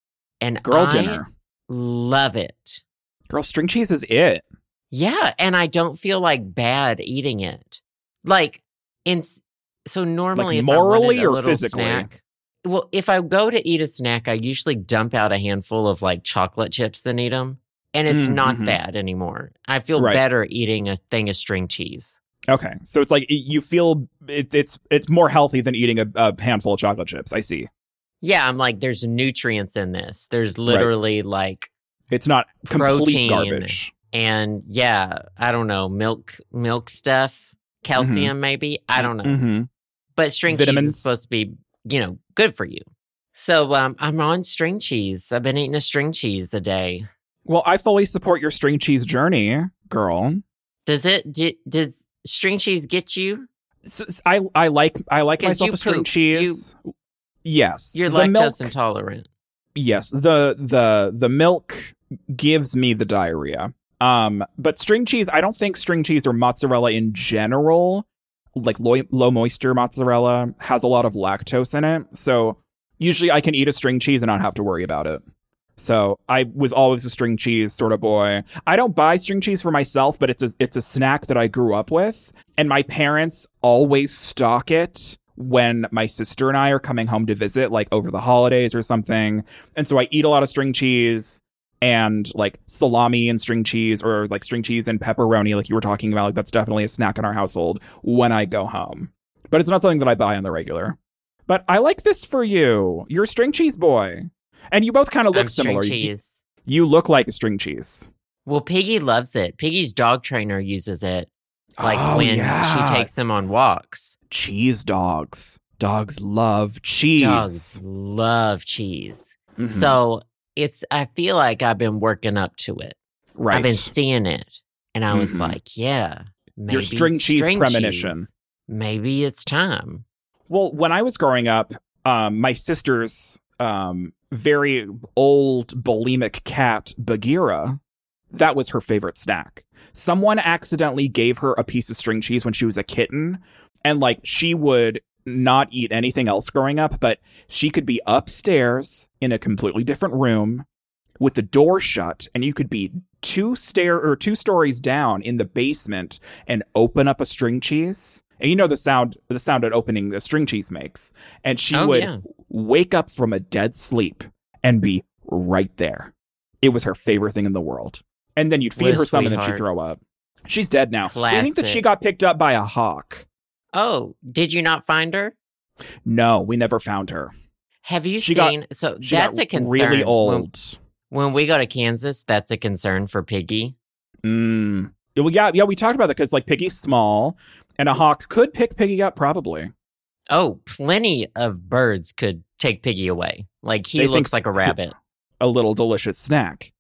and Girl I dinner. love it. Girl, string cheese is it. Yeah, and I don't feel like bad eating it. Like in so normally, Like morally or little physically? snack, well, if I go to eat a snack, I usually dump out a handful of like chocolate chips and eat them. And it's Mm, not mhm. that anymore. I feel Right. better eating a thing of string cheese. Okay, so it's like you feel it, it's it's more healthy than eating a, a handful of chocolate chips. I see. Yeah, I'm like, there's nutrients in this. There's literally like, It's not complete garbage. and yeah, I don't know, milk, milk stuff, calcium maybe. I don't know. hmm But string cheese is supposed to be, you know, good for you. So um, I'm on string cheese. I've been eating a string cheese a day. Well, I fully support your string cheese journey, girl. Does it? Do, does string cheese get you? I I like I like myself a string poop. cheese. yes, You're the lactose milk, intolerant. Yes, the the the milk gives me the diarrhea. Um, but string cheese, I don't think string cheese or mozzarella in general, like low, low moisture mozzarella, has a lot of lactose in it. So usually I can eat a string cheese and not have to worry about it. So I was always a string cheese sort of boy. I don't buy string cheese for myself, but it's a it's a snack that I grew up with, and my parents always stock it when my sister and I are coming home to visit, like over the holidays or something. And so I eat a lot of string cheese and like salami and string cheese, or like string cheese and pepperoni, like you were talking about. Like that's definitely a snack in our household when I go home. But it's not something that I buy on the regular. But I like this for you. You're a string cheese boy. And you both kind of look I'm similar. You- cheese. You look like a string cheese. Well, Piggy loves it. Piggy's dog trainer uses it, like Oh, when yeah. she takes them on walks. cheese dogs. Dogs love cheese. Dogs love cheese. Mhm. So it's. I feel like I've been working up to it. right. I've been seeing it, and I was Mhm. like, "Yeah, maybe Your string cheese premonition. cheese. Maybe it's time." Well, when I was growing up, um, my sister's um, very old bulimic cat, Bagheera, that was her favorite snack. Someone accidentally gave her a piece of string cheese when she was a kitten, and like she would not eat anything else growing up, but she could be upstairs in a completely different room with the door shut, and you could be two stair or two stories down in the basement and open up a string cheese. And you know the sound the sound at opening the string cheese makes. And she Oh, would yeah. Wake up from a dead sleep and be right there. It was her favorite thing in the world. And then you'd feed her some and then she'd throw up. She's dead now. I think that she got picked up by a hawk. Oh, did you not find her? No, we never found her. Have you She got- seen? so She that's got a concern. really When, old. when we go to Kansas, that's a concern for Piggy. Mm. Well, yeah, yeah, we talked about that because like Piggy's small, and a hawk could pick Piggy up probably. Oh, plenty of birds could take Piggy away. Like he They looks like a rabbit. A little delicious snack.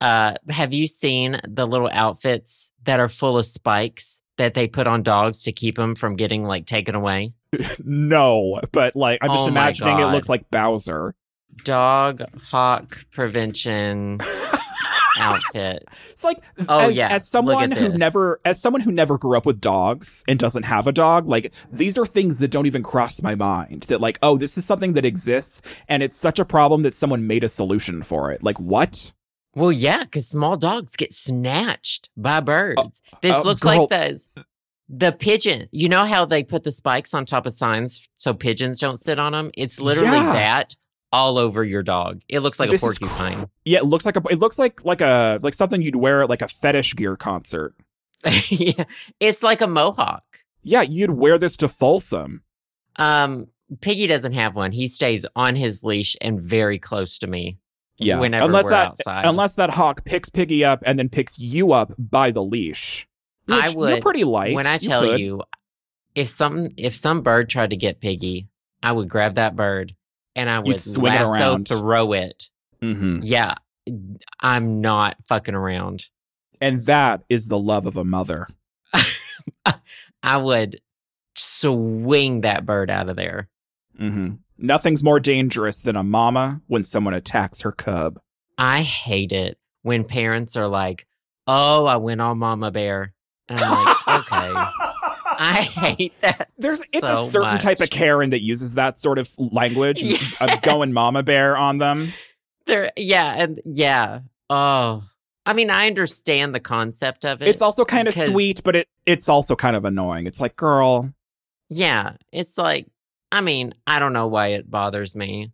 Uh, have you seen the little outfits that are full of spikes that they put on dogs to keep them from getting like taken away? [LAUGHS] no, but like I'm just Oh imagining it looks like Bowser. Dog hawk prevention [LAUGHS] outfit. It's like Oh, as, yeah. as someone who never as someone who never grew up with dogs and doesn't have a dog, like these are things that don't even cross my mind. That like, oh, this is something that exists and it's such a problem that someone made a solution for it. Like what? Well, yeah, because small dogs get snatched by birds. this uh, looks girl- like the the pigeon. You know how they put the spikes on top of signs so pigeons don't sit on them? It's literally Yeah. that all over your dog. It looks like This a is cr- porcupine. Yeah, it looks like a it looks like like a like something you'd wear at like a fetish gear concert. [LAUGHS] yeah, it's like a mohawk. Yeah, you'd wear this to Folsom. Um, Piggy doesn't have one. He stays on his leash and very close to me. Yeah, whenever unless we're that outside. unless that hawk picks Piggy up and then picks you up by the leash. I Which You're pretty light. when I tell could. you, if some if some bird tried to get Piggy, I would grab that bird and I would swing it lasso around. throw it. Mhm. Yeah, I'm not fucking around. and that is the love of a mother. [LAUGHS] I would swing that bird out of there. hmm Nothing's more dangerous than a mama when someone attacks her cub. I hate it when parents are like, "Oh, I went on Mama Bear," and I'm like, [LAUGHS] "Okay." [LAUGHS] I hate that. There's it's a so certain type of. Karen that uses that sort of language Yes. [LAUGHS] of going mama bear on them. There, yeah, and yeah. Oh, I mean, I understand the concept of it. It's also kind of sweet, but it it's also kind of annoying. It's like, girl, yeah, it's like, I mean, I don't know why it bothers me.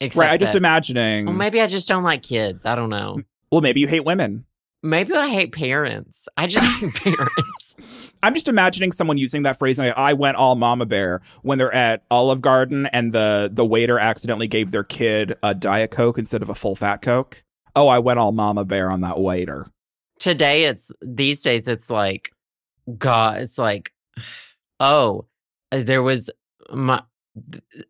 Right? I just that- imagining. Well, maybe I just don't like kids. I don't know. well, maybe you hate women. Maybe I hate parents. I just [LAUGHS] hate parents. I'm just imagining someone using that phrase like I went all mama bear when they're at Olive Garden and the the waiter accidentally gave their kid a diet coke instead of a full fat coke. Oh, I went all mama bear on that waiter. Today it's these days it's like god, it's like oh, there was my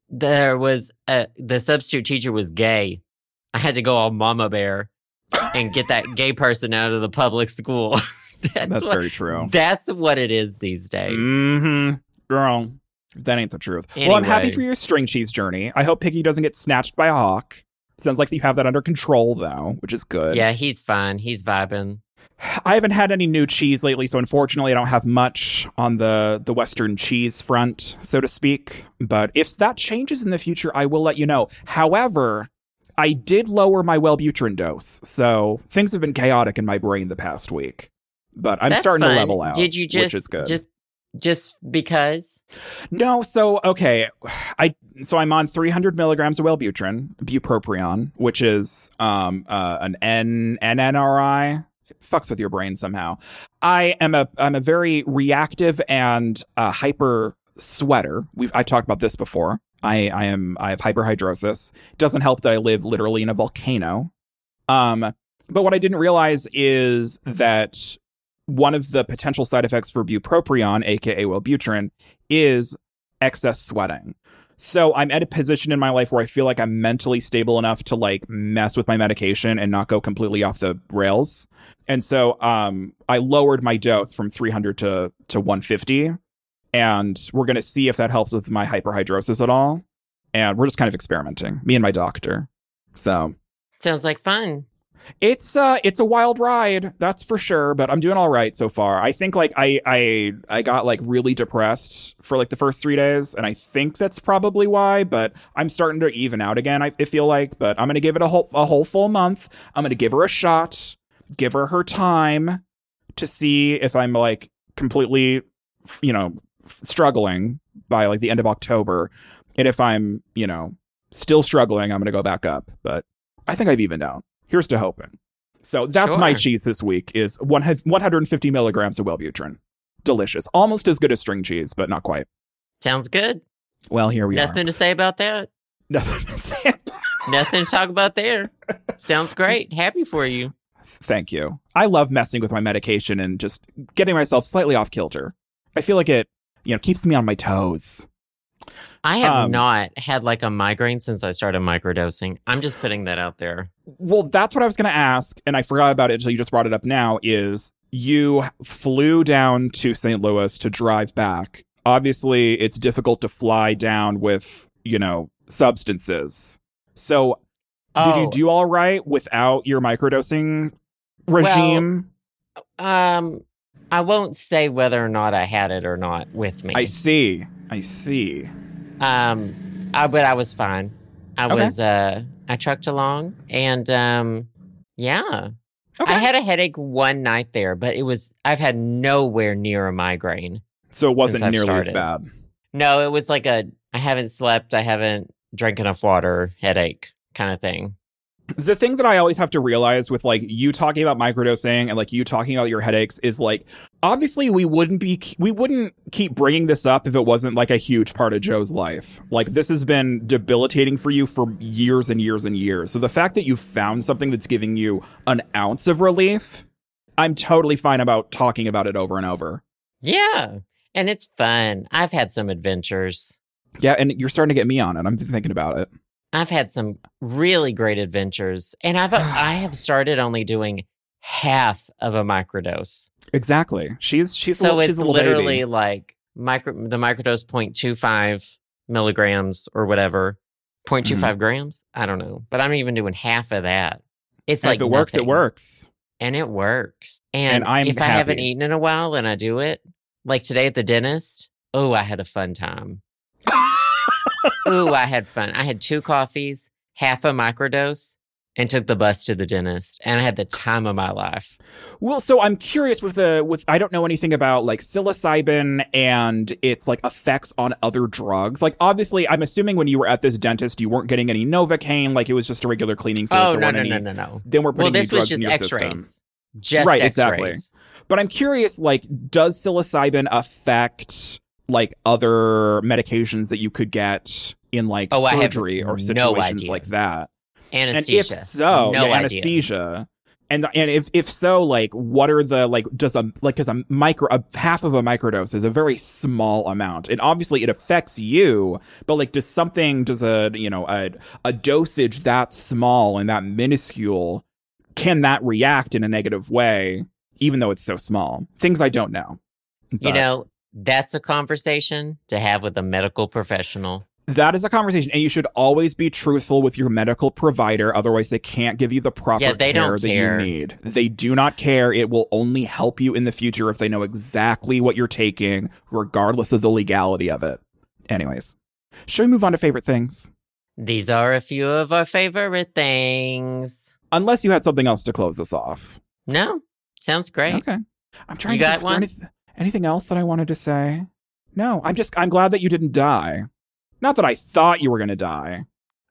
there was a, the substitute teacher was gay. I had to go all mama bear and get that gay person out of the public school. [LAUGHS] that's, that's what, very true. That's what it is these days. Mm-hmm. Girl, that ain't the truth. Anyway. Well, I'm happy for your string cheese journey. I hope Piggy doesn't get snatched by a hawk. Sounds like you have that under control, though, which is good. Yeah, he's fine. He's vibing. [SIGHS] I haven't had any new cheese lately, so unfortunately, I don't have much on the the Western cheese front, so to speak. But if that changes in the future, I will let you know. However, I did lower my Wellbutrin dose, so things have been chaotic in my brain the past week. But I'm That's starting fun. to level out. Did you just which is good. just just because? No, so okay, I so I'm on 300 milligrams of Wellbutrin, bupropion, which is um uh, an N NNRI. It fucks with your brain somehow. I am a I'm a very reactive and uh, hyper sweater. We've I've talked about this before. I I am I have hyperhidrosis. It doesn't help that I live literally in a volcano. Um, but what I didn't realize is that one of the potential side effects for bupropion, aka Wellbutrin, is excess sweating. So I'm at a position in my life where I feel like I'm mentally stable enough to like mess with my medication and not go completely off the rails. And so um, I lowered my dose from 300 to to 150, and we're gonna see if that helps with my hyperhidrosis at all. And we're just kind of experimenting, me and my doctor. So sounds like fun. It's uh it's a wild ride, that's for sure, but I'm doing all right so far. I think like I I I got like really depressed for like the first 3 days and I think that's probably why, but I'm starting to even out again. I, I feel like, but I'm going to give it a whole a whole full month. I'm going to give her a shot, give her her time to see if I'm like completely you know struggling by like the end of October. And if I'm, you know, still struggling, I'm going to go back up, but I think I've evened out here's to hoping. So that's Sure. my cheese this week is one 150 milligrams of Wellbutrin. Delicious. Almost as good as string cheese, but not quite. Sounds good. Well, here we are. [LAUGHS] Nothing to say about that. Nothing to say. about- Nothing to talk about there. Sounds great. Happy for you. Thank you. I love messing with my medication and just getting myself slightly off kilter. I feel like it, you know, keeps me on my toes. I have Um, not had like a migraine since I started microdosing. I'm just putting that out there. Well, that's what I was going to ask, and I forgot about it until you just brought it up now. Is you flew down to St. Louis to drive back? Obviously, it's difficult to fly down with you know substances. So, did you Oh, do all right without your microdosing regime? Um, I won't say whether or not I had it or not with me. I see. I see. Um, I, but I was fine. I Okay. was uh, I trucked along, and um, yeah, Okay. I had a headache one night there, but it was I've had nowhere near a migraine. so it wasn't nearly as bad. No, it was like a I haven't slept, I haven't drank enough water, headache kind of thing. The thing that I always have to realize with like you talking about microdosing and like you talking about your headaches is like obviously we wouldn't be we wouldn't keep bringing this up if it wasn't like a huge part of Joe's life. Like this has been debilitating for you for years and years and years. So the fact that you found something that's giving you an ounce of relief, I'm totally fine about talking about it over and over. Yeah, and it's fun. I've had some adventures. Yeah, and you're starting to get me on it. I'm thinking about it. I've had some really great adventures, and I've I have [SIGHS] started only doing half of a microdose. Exactly. She's she's a so little, it's a literally baby. like micro the microdose 0.25 milligrams or whatever 0.25 Mm-hmm. grams i don't know but i'm even doing half of that it's And like if it works, it works. and it works and, And I'm if i haven't eaten in a while and i do it like today at the dentist oh i had a fun time oh i had fun i had two coffees half a microdose and took the bus to the dentist and i had the time of my life Well, so I'm curious with the with I don't know anything about like psilocybin and its like effects on other drugs. Like obviously, I'm assuming when you were at this dentist, you weren't getting any novocaine. Like it was just a regular cleaning. So oh no no any, no no no Then we're putting any this was drugs in just your system. x-rays just Right, X-rays. exactly. But I'm curious, like, does psilocybin affect like other medications that you could get in like Oh, surgery or situations idea. like that? Anesthesia. And if so, no yeah, anesthesia. And and if if so, like, what are the like? Does a like because a micro a half of a microdose is a very small amount, and obviously it affects you. But like, does something does a you know a a dosage that small and that minuscule can that react in a negative way, even though it's so small? Things I don't know. You know, that's a conversation to have with a medical professional. that is a conversation, and you should always be truthful with your medical provider. Otherwise, they can't give you the proper Yeah, they care don't that care. you need. They do not care. It will only help you in the future if they know exactly what you're taking, regardless of the legality of it. Anyways, should we move on to favorite things? These are a few of our favorite things. Unless you had something else to close us off. No, sounds great. Okay. I'm trying You to got one? anyth- anything else that I wanted to say? No, I'm just I'm glad that you didn't die. Not that I thought you were going to die.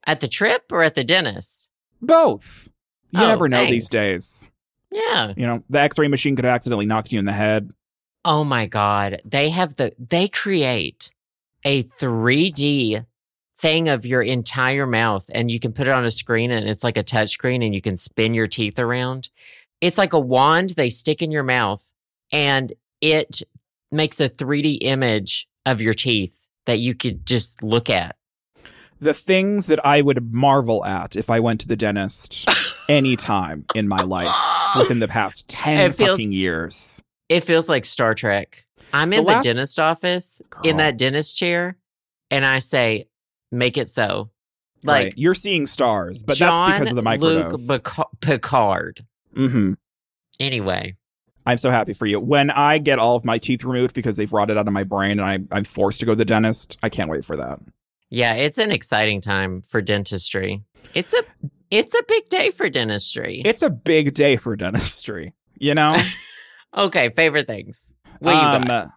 At the trip or at the dentist? Both. You Oh, never know these days. Yeah. You know, the X-ray machine could have accidentally knocked you in the head. Oh my god, they have the they create a 3D thing of your entire mouth and you can put it on a screen and it's like a touch screen and you can spin your teeth around. It's like a wand they stick in your mouth and it makes a 3D image of your teeth that you could just look at. The things that I would marvel at if I went to the dentist [LAUGHS] anytime in my life within the past 10 It feels- fucking years. It feels like Star Trek. I'm in The the, last- dentist office in that dentist chair and I say, make it so. Like Like you're seeing stars, but John that's because of the Luke microdose. Pica- Picard. hmm Anyway, I'm so happy for you. When I get all of my teeth removed because they've rotted out of my brain and I, I'm forced to go to the dentist, I can't wait for that. yeah, it's an exciting time for dentistry. It's a it's a big day for dentistry. It's a big day for dentistry, you know? [LAUGHS] okay, favorite things. What do you Um, got?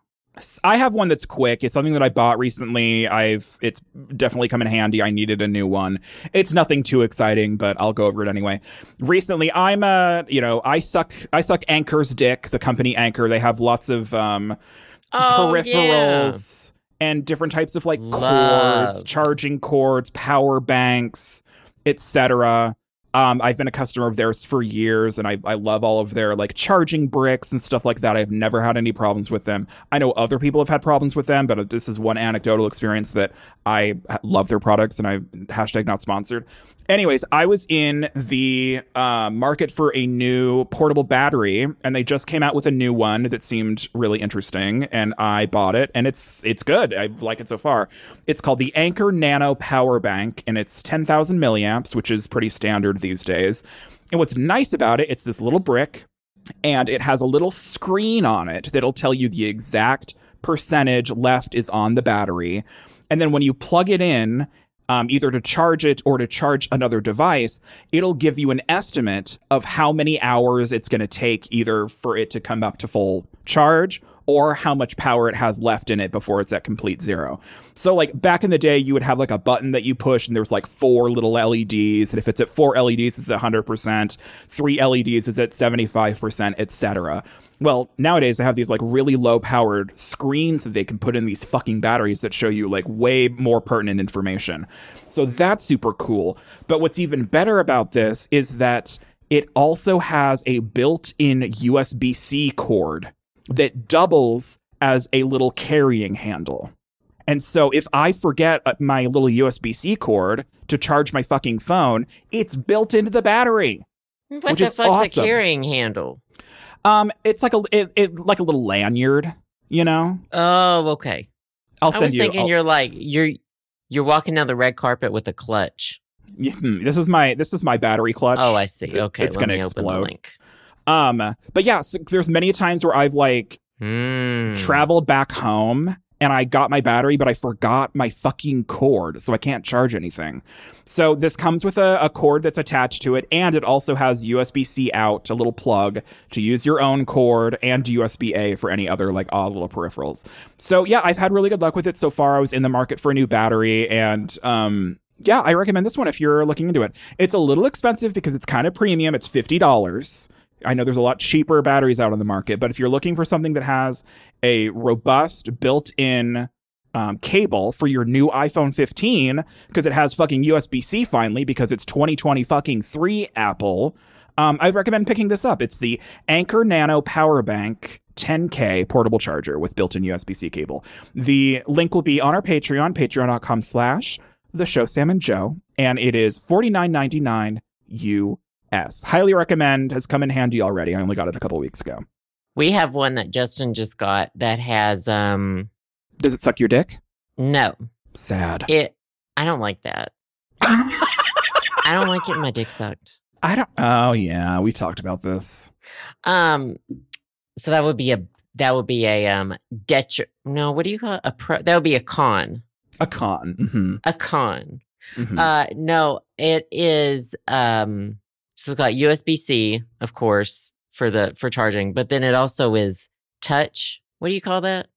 I have one that's quick. It's something that I bought recently. I've it's definitely come in handy. I needed a new one. It's nothing too exciting, but I'll go over it anyway. Recently, I'm a you know I suck I suck Anker's dick. The company Anker. They have lots of um Oh, yeah. peripherals and different types of like cords, charging cords, power banks, etc. Um, I've been a customer of theirs for years, and I, I love all of their like charging bricks and stuff like that. I've never had any problems with them. I know other people have had problems with them, but this is one anecdotal experience that I love their products, and I hashtag not sponsored. Anyways, I was in the uh, market for a new portable battery, and they just came out with a new one that seemed really interesting, and I bought it, and it's it's good. I like it so far. It's called the Anker Nano Power Bank, and it's ten thousand milliamps, which is pretty standard these days. And what's nice about it, it's this little brick, and it has a little screen on it that'll tell you the exact percentage left is on the battery. And then when you plug it in, um, either to charge it or to charge another device, it'll give you an estimate of how many hours it's going to take either for it to come up to full charge or how much power it has left in it before it's at complete zero. So like back in the day, you would have like a button that you push and there's like four little LEDs. And if it's at four LEDs, it's at 100%. Three LEDs is at 75%, etc. Well, nowadays they have these like really low powered screens that they can put in these fucking batteries that show you like way more pertinent information. So that's super cool. But what's even better about this is that it also has a built in USB C cord that doubles as a little carrying handle. And so if I forget uh, my little USB C cord to charge my fucking phone, it's built into the battery. What which the is fuck's awesome. a carrying handle? Um, it's like a it, it like a little lanyard, you know. Oh, okay. I'll I was you. thinking I'll- you're like you're you're walking down the red carpet with a clutch. [LAUGHS] Hmm, this is my this is my battery clutch. Oh, I see. Okay, it's let gonna me open the explode. Um, but yeah, so there's many times where I've like Hmm. traveled back home and I got my battery, but I forgot my fucking cord, so I can't charge anything. So this comes with a, a cord that's attached to it, and it also has USB C out, a little plug to use your own cord, and USB A for any other like odd little peripherals. So yeah, I've had really good luck with it so far. I was in the market for a new battery, and um. Yeah, I recommend this one if you're looking into it. It's a little expensive because it's kind of premium. It's fifty dollars. I know there's a lot cheaper batteries out on the market, but if you're looking for something that has a robust built-in um, cable for your new iPhone 15 because it has fucking USB-C finally because it's 2020 fucking three Apple. Um, I'd recommend picking this up. It's the Anker Nano Power Bank 10K portable charger with built-in USB-C cable. The link will be on our Patreon, patreon.com slash the show Sam and Joe, and it is $49.99 US. Highly recommend, has come in handy already. I only got it a couple weeks ago. We have one that Justin just got that has um Does it suck your dick? no. Sad. It I don't like that. I don't like getting my dick sucked. I don't. Oh yeah, we've talked about this. Um so that would be a that would be a um detri no, what do you call it? A pro that would be a con. A con. hmm A con. hmm Uh no, it is um so it's got USB C, of course, for the for charging, but then it also is touch. What do you call that?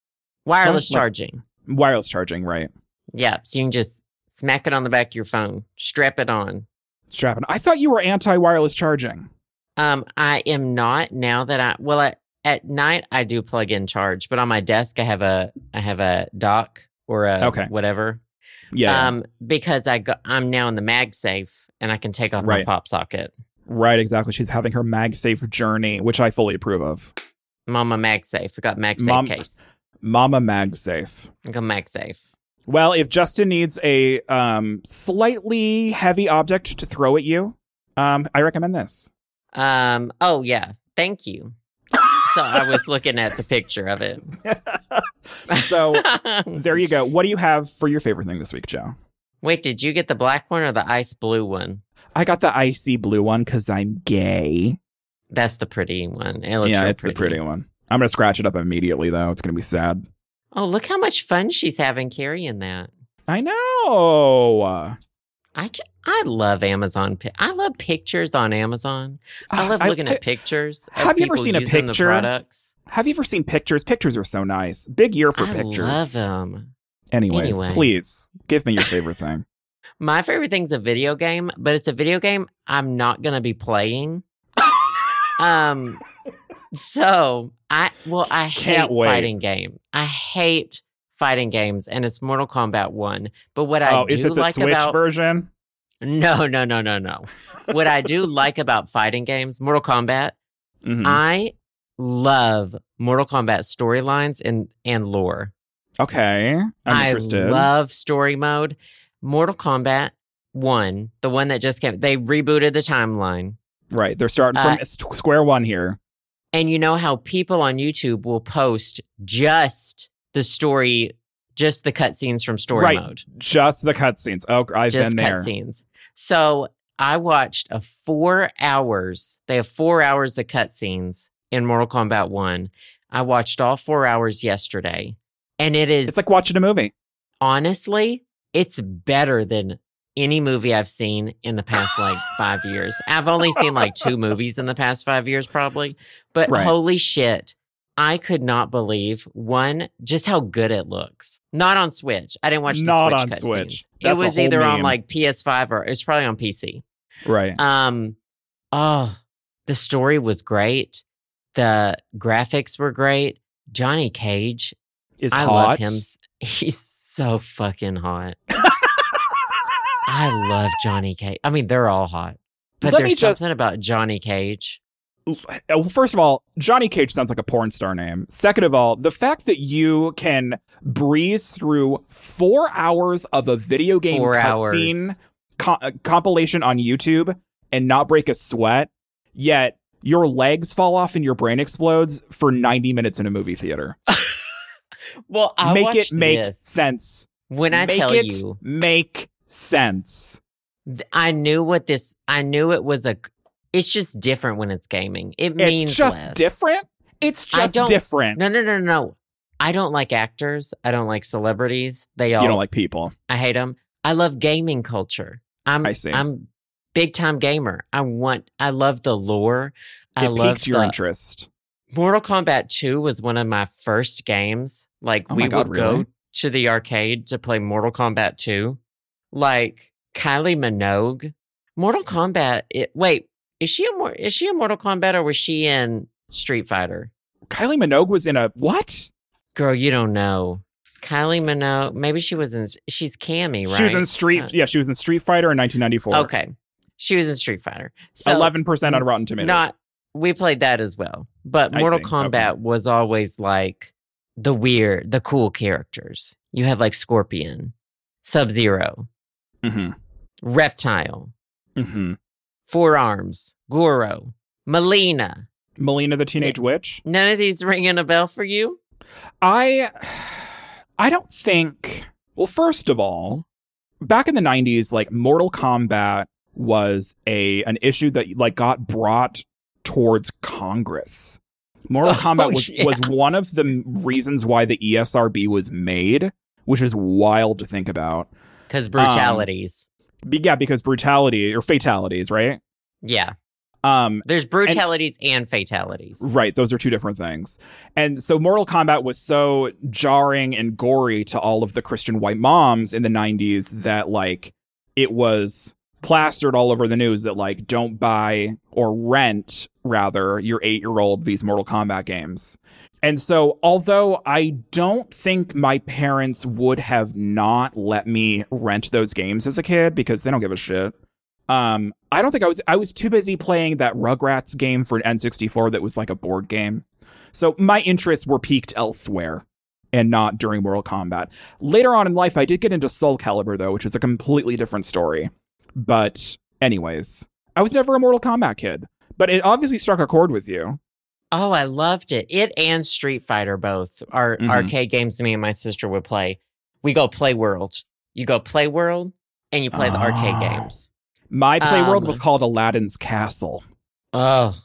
Wireless charging. Wireless charging, right? Yeah. So you can just smack it on the back of your phone, strap it on. Strapping. I thought you were anti-wireless charging. Um, I am not now that I well at, at night I do plug in charge, but on my desk I have a I have a dock or a Okay. whatever. Yeah. Um, because I go I'm now in the MagSafe and I can take off Right. my pop socket. Right. Exactly. She's having her MagSafe journey, which I fully approve of. Mama MagSafe. I got MagSafe Mom- case. Mama MagSafe. I got MagSafe. Well, if Justin needs a um, slightly heavy object to throw at you, um, I recommend this. Um. Oh yeah. Thank you. so I was looking at the picture of it. [LAUGHS] so there you go. What do you have for your favorite thing this week, Joe? Wait, did you get the black one or the ice blue one? I got the icy blue one because I'm gay. That's the pretty one. It looks yeah, it's the pretty one. I'm gonna scratch it up immediately though. It's gonna be sad. Oh, look how much fun she's having carrying that. I know. I, I love Amazon. I love pictures on Amazon. I love [SIGHS] Uh, looking at pictures. have you ever seen a picture? products. Have you ever seen pictures? Pictures are so nice. Big year for I pictures. love them. Anyways, Anyway. please give me your favorite thing. My favorite thing's a video game, but it's a video game I'm not gonna be playing. [LAUGHS] um, so I well I Can't hate wait. fighting game. I hate fighting games, and it's Mortal Kombat One. But what I oh, do is it the like Switch about version? no no no no no, what I do [LAUGHS] like about fighting games, Mortal Kombat, Mhm. I love Mortal Kombat storylines and and lore. okay, I'm I interested. love story mode. Mortal Kombat one, the one that just came, they rebooted the timeline. right, they're starting from Uh, square one here. And you know how people on YouTube will post just the story, just the cutscenes from story Right. mode, Just the cutscenes. Oh, I've just been there. cutscenes. So I watched a four hours. They have four hours of cutscenes in Mortal Kombat One. I watched all four hours yesterday, and it is It's like watching a movie. honestly, it's better than any movie I've seen in the past like five years. I've only seen like two [LAUGHS] movies in the past five years, probably. But Right. holy shit, I could not believe one, just how good it looks. Not on Switch. I didn't watch the Not Switch on. Switch. It was either on like PS5 or it's probably on PC. Right. Um, oh, the story was great. The graphics were great. Johnny Cage Is I hot. love him. [LAUGHS] He's so fucking hot. [LAUGHS] I love Johnny Cage. I mean, they're all hot. But Let there's just- something about Johnny Cage. Well, first of all, Johnny Cage sounds like a porn star name. Second of all, the fact that you can breeze through four hours of a video game cutscene co- uh, compilation on YouTube and not break a sweat, yet your legs fall off and your brain explodes for 90 minutes in a movie theater. [LAUGHS] Well, I make it make this. sense. When I make tell it you, make sense. I knew what this. I knew it was a. It's just different when it's gaming. It means It's just less. different. It's just different. No, no, no, no, no. I don't like actors. I don't like celebrities. They all. You don't like people. I hate them. I love gaming culture. I'm I see. I'm big time gamer. I want I love the lore. I It love piqued your the interest. Mortal Kombat 2 was one of my first games. Like Oh we God, would really? go to the arcade to play Mortal Kombat 2. Like Kylie Minogue. Mortal Kombat it, wait, is she a is she a Mortal Kombat or was she in Street Fighter? Kylie Minogue was in a what? Girl, you don't know. Kylie Minogue. Maybe she was in. She's Cammy, right? She was in Street. Uh, yeah, she was in Street Fighter in 1994. Okay, she was in Street Fighter. So Eleven percent on Rotten Tomatoes. not we played that as well, but I Mortal see. Kombat Okay. was always like the weird, the cool characters. You had like Scorpion, Sub Zero, hmm Reptile, hmm Four Arms, Goro, Mileena. Mileena the Teenage Witch. None of these ringing a bell for you? I [SIGHS] I don't think well first of all back in the 90s like Mortal Kombat was a an issue that like got brought towards Congress. Mortal [LAUGHS] Oh, Kombat was yeah. was one of the reasons why the ESRB was made, which is wild to think about. Because brutalities. Be- yeah, because brutality or fatalities, right? yeah. Um There's brutalities and, fatalities. Right, those are two different things. And so Mortal Kombat was so jarring and gory to all of the Christian white moms in the 90s that like it was plastered all over the news that like don't buy or rent rather your 8-year-old these Mortal Kombat games. And so although I don't think my parents would have not let me rent those games as a kid because they don't give a shit. Um, I don't think I was I was too busy playing that Rugrats game for an N64 that was like a board game. So my interests were peaked elsewhere and not during Mortal Kombat. Later on in life I did get into Soul Calibur though, which is a completely different story. But anyways, I was never a Mortal Kombat kid, but it obviously struck a chord with you. Oh, I loved it. It and Street Fighter both are Mhm. arcade games me and my sister would play. We go play world. You go play world and you play the arcade Ah. games. My playworld Um, was called Aladdin's Castle. Oh,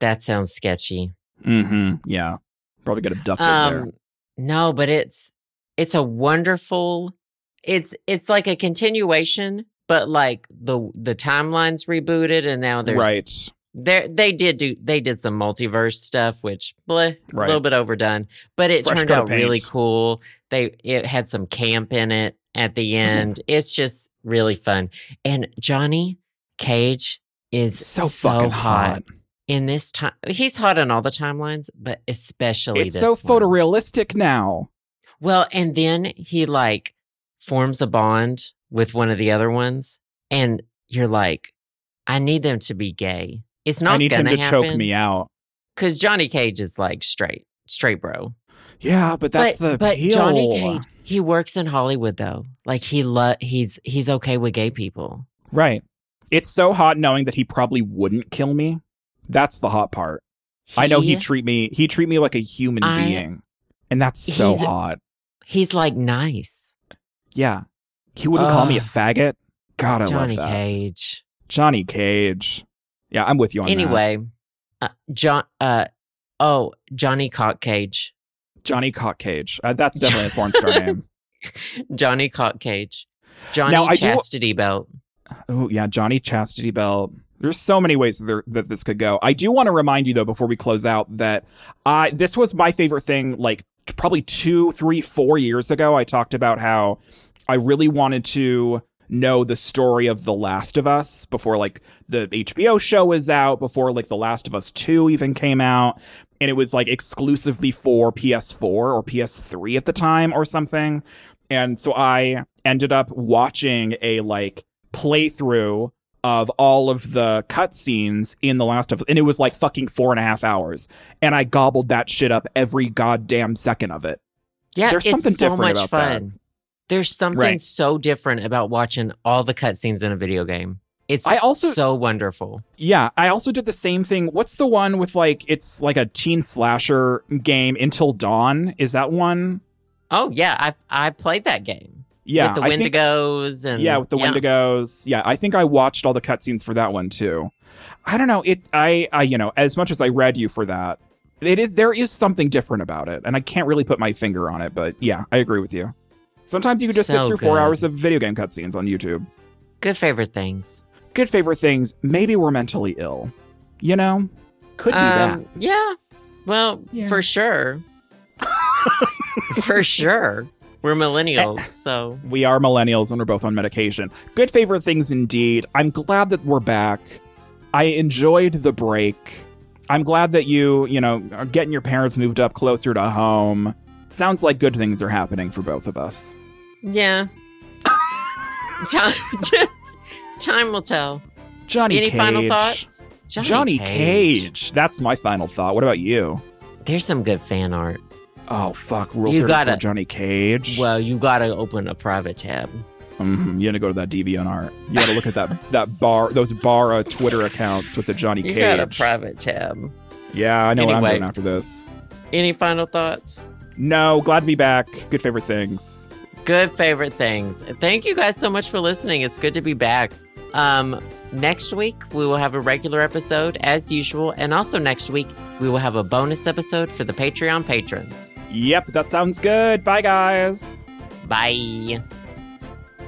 that sounds sketchy. Mm-hmm. Yeah. Probably get abducted there. Um no, but it's it's a wonderful it's it's like a continuation, but like the the timeline's rebooted and now there's Right. there they did do they did some multiverse stuff which bleh, a little bit overdone but it Fresh turned out really cool they it had some camp in it at the Mm-hmm. end it's just really fun and johnny cage is So, fucking hot. in this time he's hot on all the timelines but especially It's so one. photorealistic now. well and then he like forms a bond with one of the other ones and you're like i need them to be gay it's not I need gonna to happen choke me out. because Johnny Cage is like straight, straight bro. Yeah, but that's but, the but appeal. Johnny Cage, he works in Hollywood though. Like he lo- he's he's okay with gay people. Right. It's so hot knowing that he probably wouldn't kill me. That's the hot part. I know He- treat me he'd treat me like a human I- being. And that's so hot. he's like nice. Yeah. He wouldn't call me a Ugh. faggot. God, I Johnny love that. Johnny Cage. Johnny Cage. Yeah, I'm with you on that. Anyway, uh, John. Uh, oh, Johnny Cock Cage. Johnny Cock Cage. Uh, that's definitely a porn star name. [LAUGHS] Johnny Cock Cage. Johnny Now, I do- Chastity Belt. Oh yeah, Johnny Chastity Belt. There's so many ways that, there, that this could go. I do want to remind you though before we close out that I this was my favorite thing. Like probably two, three, four years ago, I talked about how I really wanted to know the story of The Last of Us before like the HBO show was out, before like The Last of Us Two even came out, and it was like exclusively for PS4 or PS3 at the time or something. And so I ended up watching a like playthrough of all of the cutscenes in The Last of Us, and it was like fucking four and a half hours. And I gobbled that shit up every goddamn second of it. Yeah, There's it's something so different much about that. There's something Right. so different about watching all the cutscenes in a video game. It's I also- so wonderful. Yeah, I also did the same thing. What's the one with like it's like a teen slasher game Until Dawn? Is that one? Oh yeah, I I played that game Yeah, with the I think- Wendigos and yeah, with the Wendigos. Yeah, I think I watched all the cutscenes for that one too. I don't know. It I I you know, as much as I read you for that, it is there is something different about it, and I can't really put my finger on it, but yeah, I agree with you. Sometimes you could just sit So through four hours of video game cutscenes on YouTube. Good favorite things. Good favorite things. Maybe we're mentally ill. You know, could be that. Um, yeah. Well, Yeah. for sure. for sure. We're millennials, so We are millennials and we're both on medication. Good favorite things indeed. I'm glad that we're back. I enjoyed the break. I'm glad that you, you know, are getting your parents moved up closer to home. Sounds like good things are happening for both of us. Yeah. [LAUGHS] time, time will tell. Johnny Cage. Any Cage. final thoughts? Johnny, Cage. That's my final thought. What about you? There's some good fan art. Oh fuck, Rule You gotta- Johnny Cage. Well, you gotta open a private tab. Mhm, You gotta go to that DeviantArt. You gotta look at that [LAUGHS] that bar those bar uh, Twitter accounts with the Johnny You Cage. got a private tab. yeah, I know what I'm Anyway. doing after this. Any final thoughts? No, glad to be back. Good favorite things. Good favorite things. Thank you guys so much for listening. It's good to be back. Um, next week we will have a regular episode as usual, and also next week we will have a bonus episode for the Patreon patrons. Yep, that sounds good. Bye guys. Bye.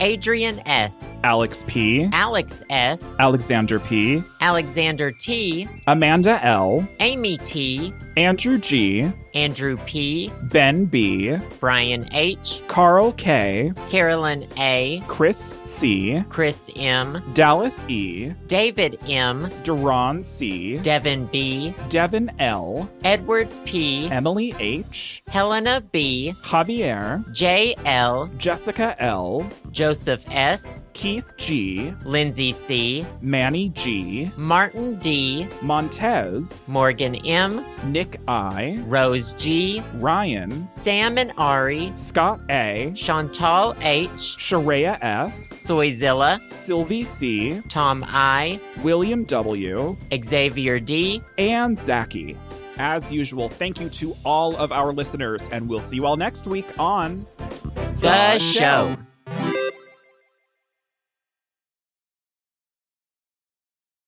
Adrian S., Alex P., Alex S., Alexander P., Alexander T., Amanda L., Amy T., Andrew G., Andrew P., Ben B., Brian H., Carl K., Carolyn A., Chris C., Chris M., Dallas E., David M., Duran C., Devin B., Devin L., Edward P., Emily H., Helena B., Javier, J L, Jessica L., Joseph S., Keith G., Lindsay C., Manny G., Martin D., Montez, Morgan M., Nick I., Rose G., Ryan, Sam and Ari, Scott A., Chantal H., Sharia S., Soyzilla, Sylvie C., Tom I, William W., Xavier D, and Zachy. As usual, thank you to all of our listeners, and we'll see you all next week on The Show.